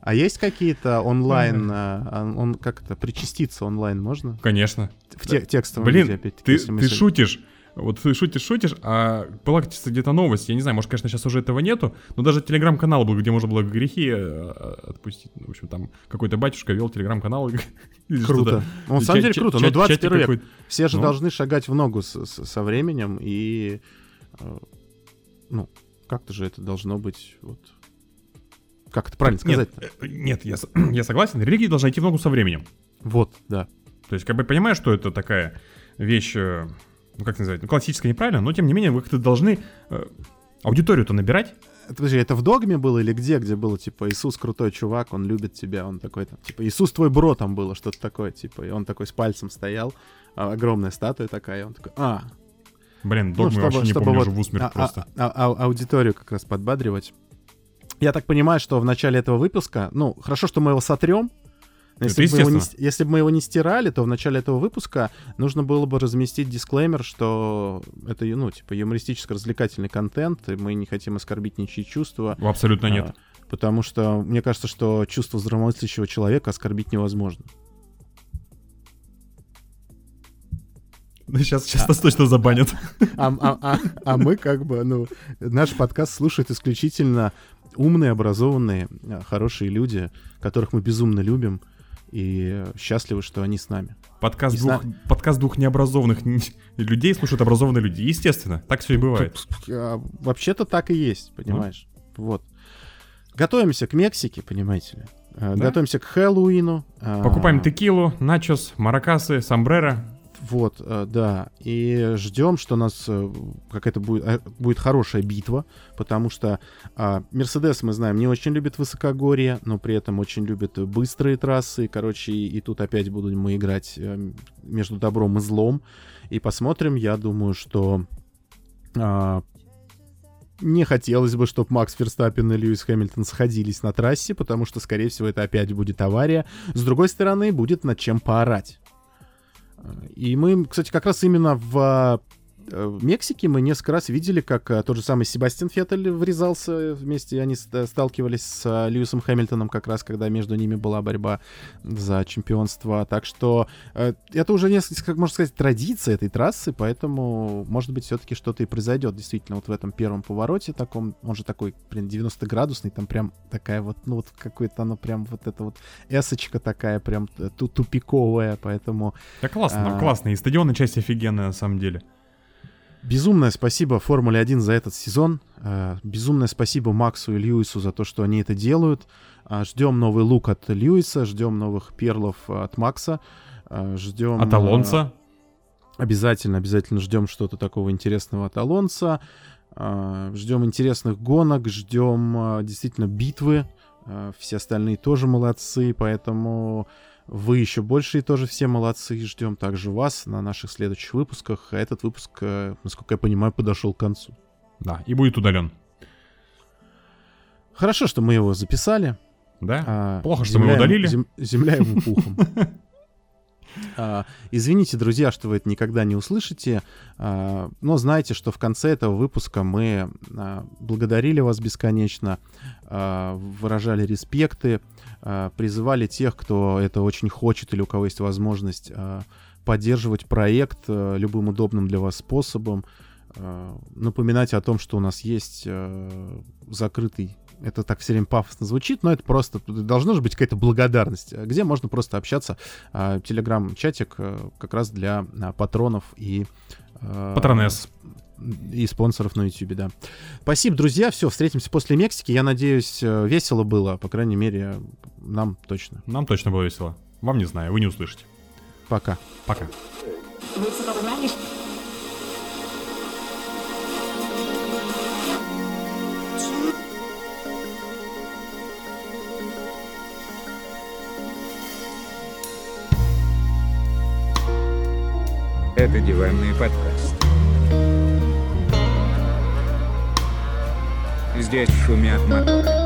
А есть какие-то онлайн, а, он как-то причаститься онлайн можно? Конечно. В те- текстовом виде, Блин, опять-таки, ты, ты шутишь. Вот ты шутишь, шутишь, а была где-то новость, я не знаю, может, конечно, сейчас уже этого нету, но даже телеграм-канал был, где можно было грехи э, отпустить. В общем, там какой-то батюшка вел телеграм-канал. Круто. Ну, на самом деле круто. Ну, 21 чатик век. Все же Ну. должны шагать в ногу со временем, и... э, Ну, как-то же это должно быть... Вот, как это правильно Нет, сказать э, нет, я, я согласен, религия должна идти в ногу со временем. Вот, да. То есть, как бы понимаю, что это такая вещь, э, ну как называть, ну классическая неправильно, но тем не менее вы как-то должны э, аудиторию-то набирать. Это, подожди, это в догме было или где? Где было, типа, Иисус крутой чувак, он любит тебя, он такой, там, типа, Иисус твой бро там было, что-то такое, типа, и он такой с пальцем стоял, а, огромная статуя такая, и он такой, а, Блин, Ну, догмы вообще не помню, вот, в усмерть а- просто. а- а- аудиторию как раз подбадривать. Я так понимаю, что в начале этого выпуска, ну, хорошо, что мы его сотрем. Это Если бы, мы его не, если бы мы его не стирали, то в начале этого выпуска нужно было бы разместить дисклеймер, что это, ну, типа, юмористическо-развлекательный контент, и мы не хотим оскорбить ничьи чувства. Абсолютно нет. а, потому что мне кажется, что чувство здравомыслящего человека оскорбить невозможно. Сейчас, сейчас нас точно забанят. А, а- а- а мы как бы, ну, наш подкаст слушают исключительно умные, образованные, а, хорошие люди, которых мы безумно любим и счастливы, что они с нами. Подкаст двух, подкаст двух необразованных людей слушают образованные люди. Естественно, так все и бывает. А, Вообще-то так и есть, понимаешь? Вот. Готовимся к Мексике, понимаете ли. А, Да. Готовимся к Хэллоуину. а, Покупаем текилу, начос, маракасы, сомбреро. Вот, э, да. И ждем, что у нас э, какая-то будет, э, будет хорошая битва, потому что а, Мерседес, мы знаем, не очень любит высокогорье, но при этом очень любит быстрые трассы. Короче, и, и тут опять будем мы играть между добром и злом. И посмотрим, я думаю, что а, не хотелось бы, чтобы Макс Ферстаппин и Льюис Хэмилтон сходились на трассе, потому что, скорее всего, это опять будет авария. С другой стороны, будет над чем поорать. И мы, кстати, как раз именно в э, в Мексике мы несколько раз видели, как э, тот же самый Себастьян Феттель врезался вместе, они ст- сталкивались с э, Льюисом Хэмилтоном как раз, когда между ними была борьба за чемпионство. Так что э, это уже несколько, как можно сказать, традиция этой трассы, поэтому, может быть, все-таки что-то и произойдет действительно вот в этом первом повороте таком. Он же такой, блин, 90-градусный, там прям такая вот, ну вот какой-то оно прям вот это вот эсочка такая прям э, ту- тупиковая, поэтому Да классно, А. классно. И стадионная часть офигенная на самом деле. Безумное спасибо Формуле 1 за этот сезон. Э, Безумное спасибо Максу и Льюису за то, что они это делают. А, Ждем новый лук от Льюиса, ждем новых перлов от Макса. Ждем... От Алонса. э, Обязательно, обязательно ждем что-то такого интересного от Алонса. Ждем интересных гонок, ждем действительно битвы. Все остальные тоже молодцы, поэтому вы еще больше и тоже все молодцы. Ждем также вас на наших следующих выпусках. А Этот выпуск, э, насколько я понимаю, подошел к концу. Да, и будет удален. Хорошо, что мы его записали. Да? А, Плохо, что мы его удалили. зем- земля ему пухом. А, извините, друзья, что вы это никогда не услышите, а, но знайте, что в конце этого выпуска мы а, благодарили вас бесконечно, выражали респекты, призывали тех, кто это очень хочет или у кого есть возможность поддерживать проект любым удобным для вас способом, напоминать о том, что у нас есть закрытый это так все время пафосно звучит, но это просто должна же быть какая-то благодарность, где можно просто общаться. Телеграм-чатик э, как раз для патронов и... Э, Патронес и спонсоров на YouTube, да. Спасибо, друзья. Все, встретимся после Мексики. Я надеюсь, э, весело было, по крайней мере, нам точно. Нам точно было весело. Вам не знаю, вы не услышите. Пока. Пока. Это диванный подкаст. Здесь шумят моторы.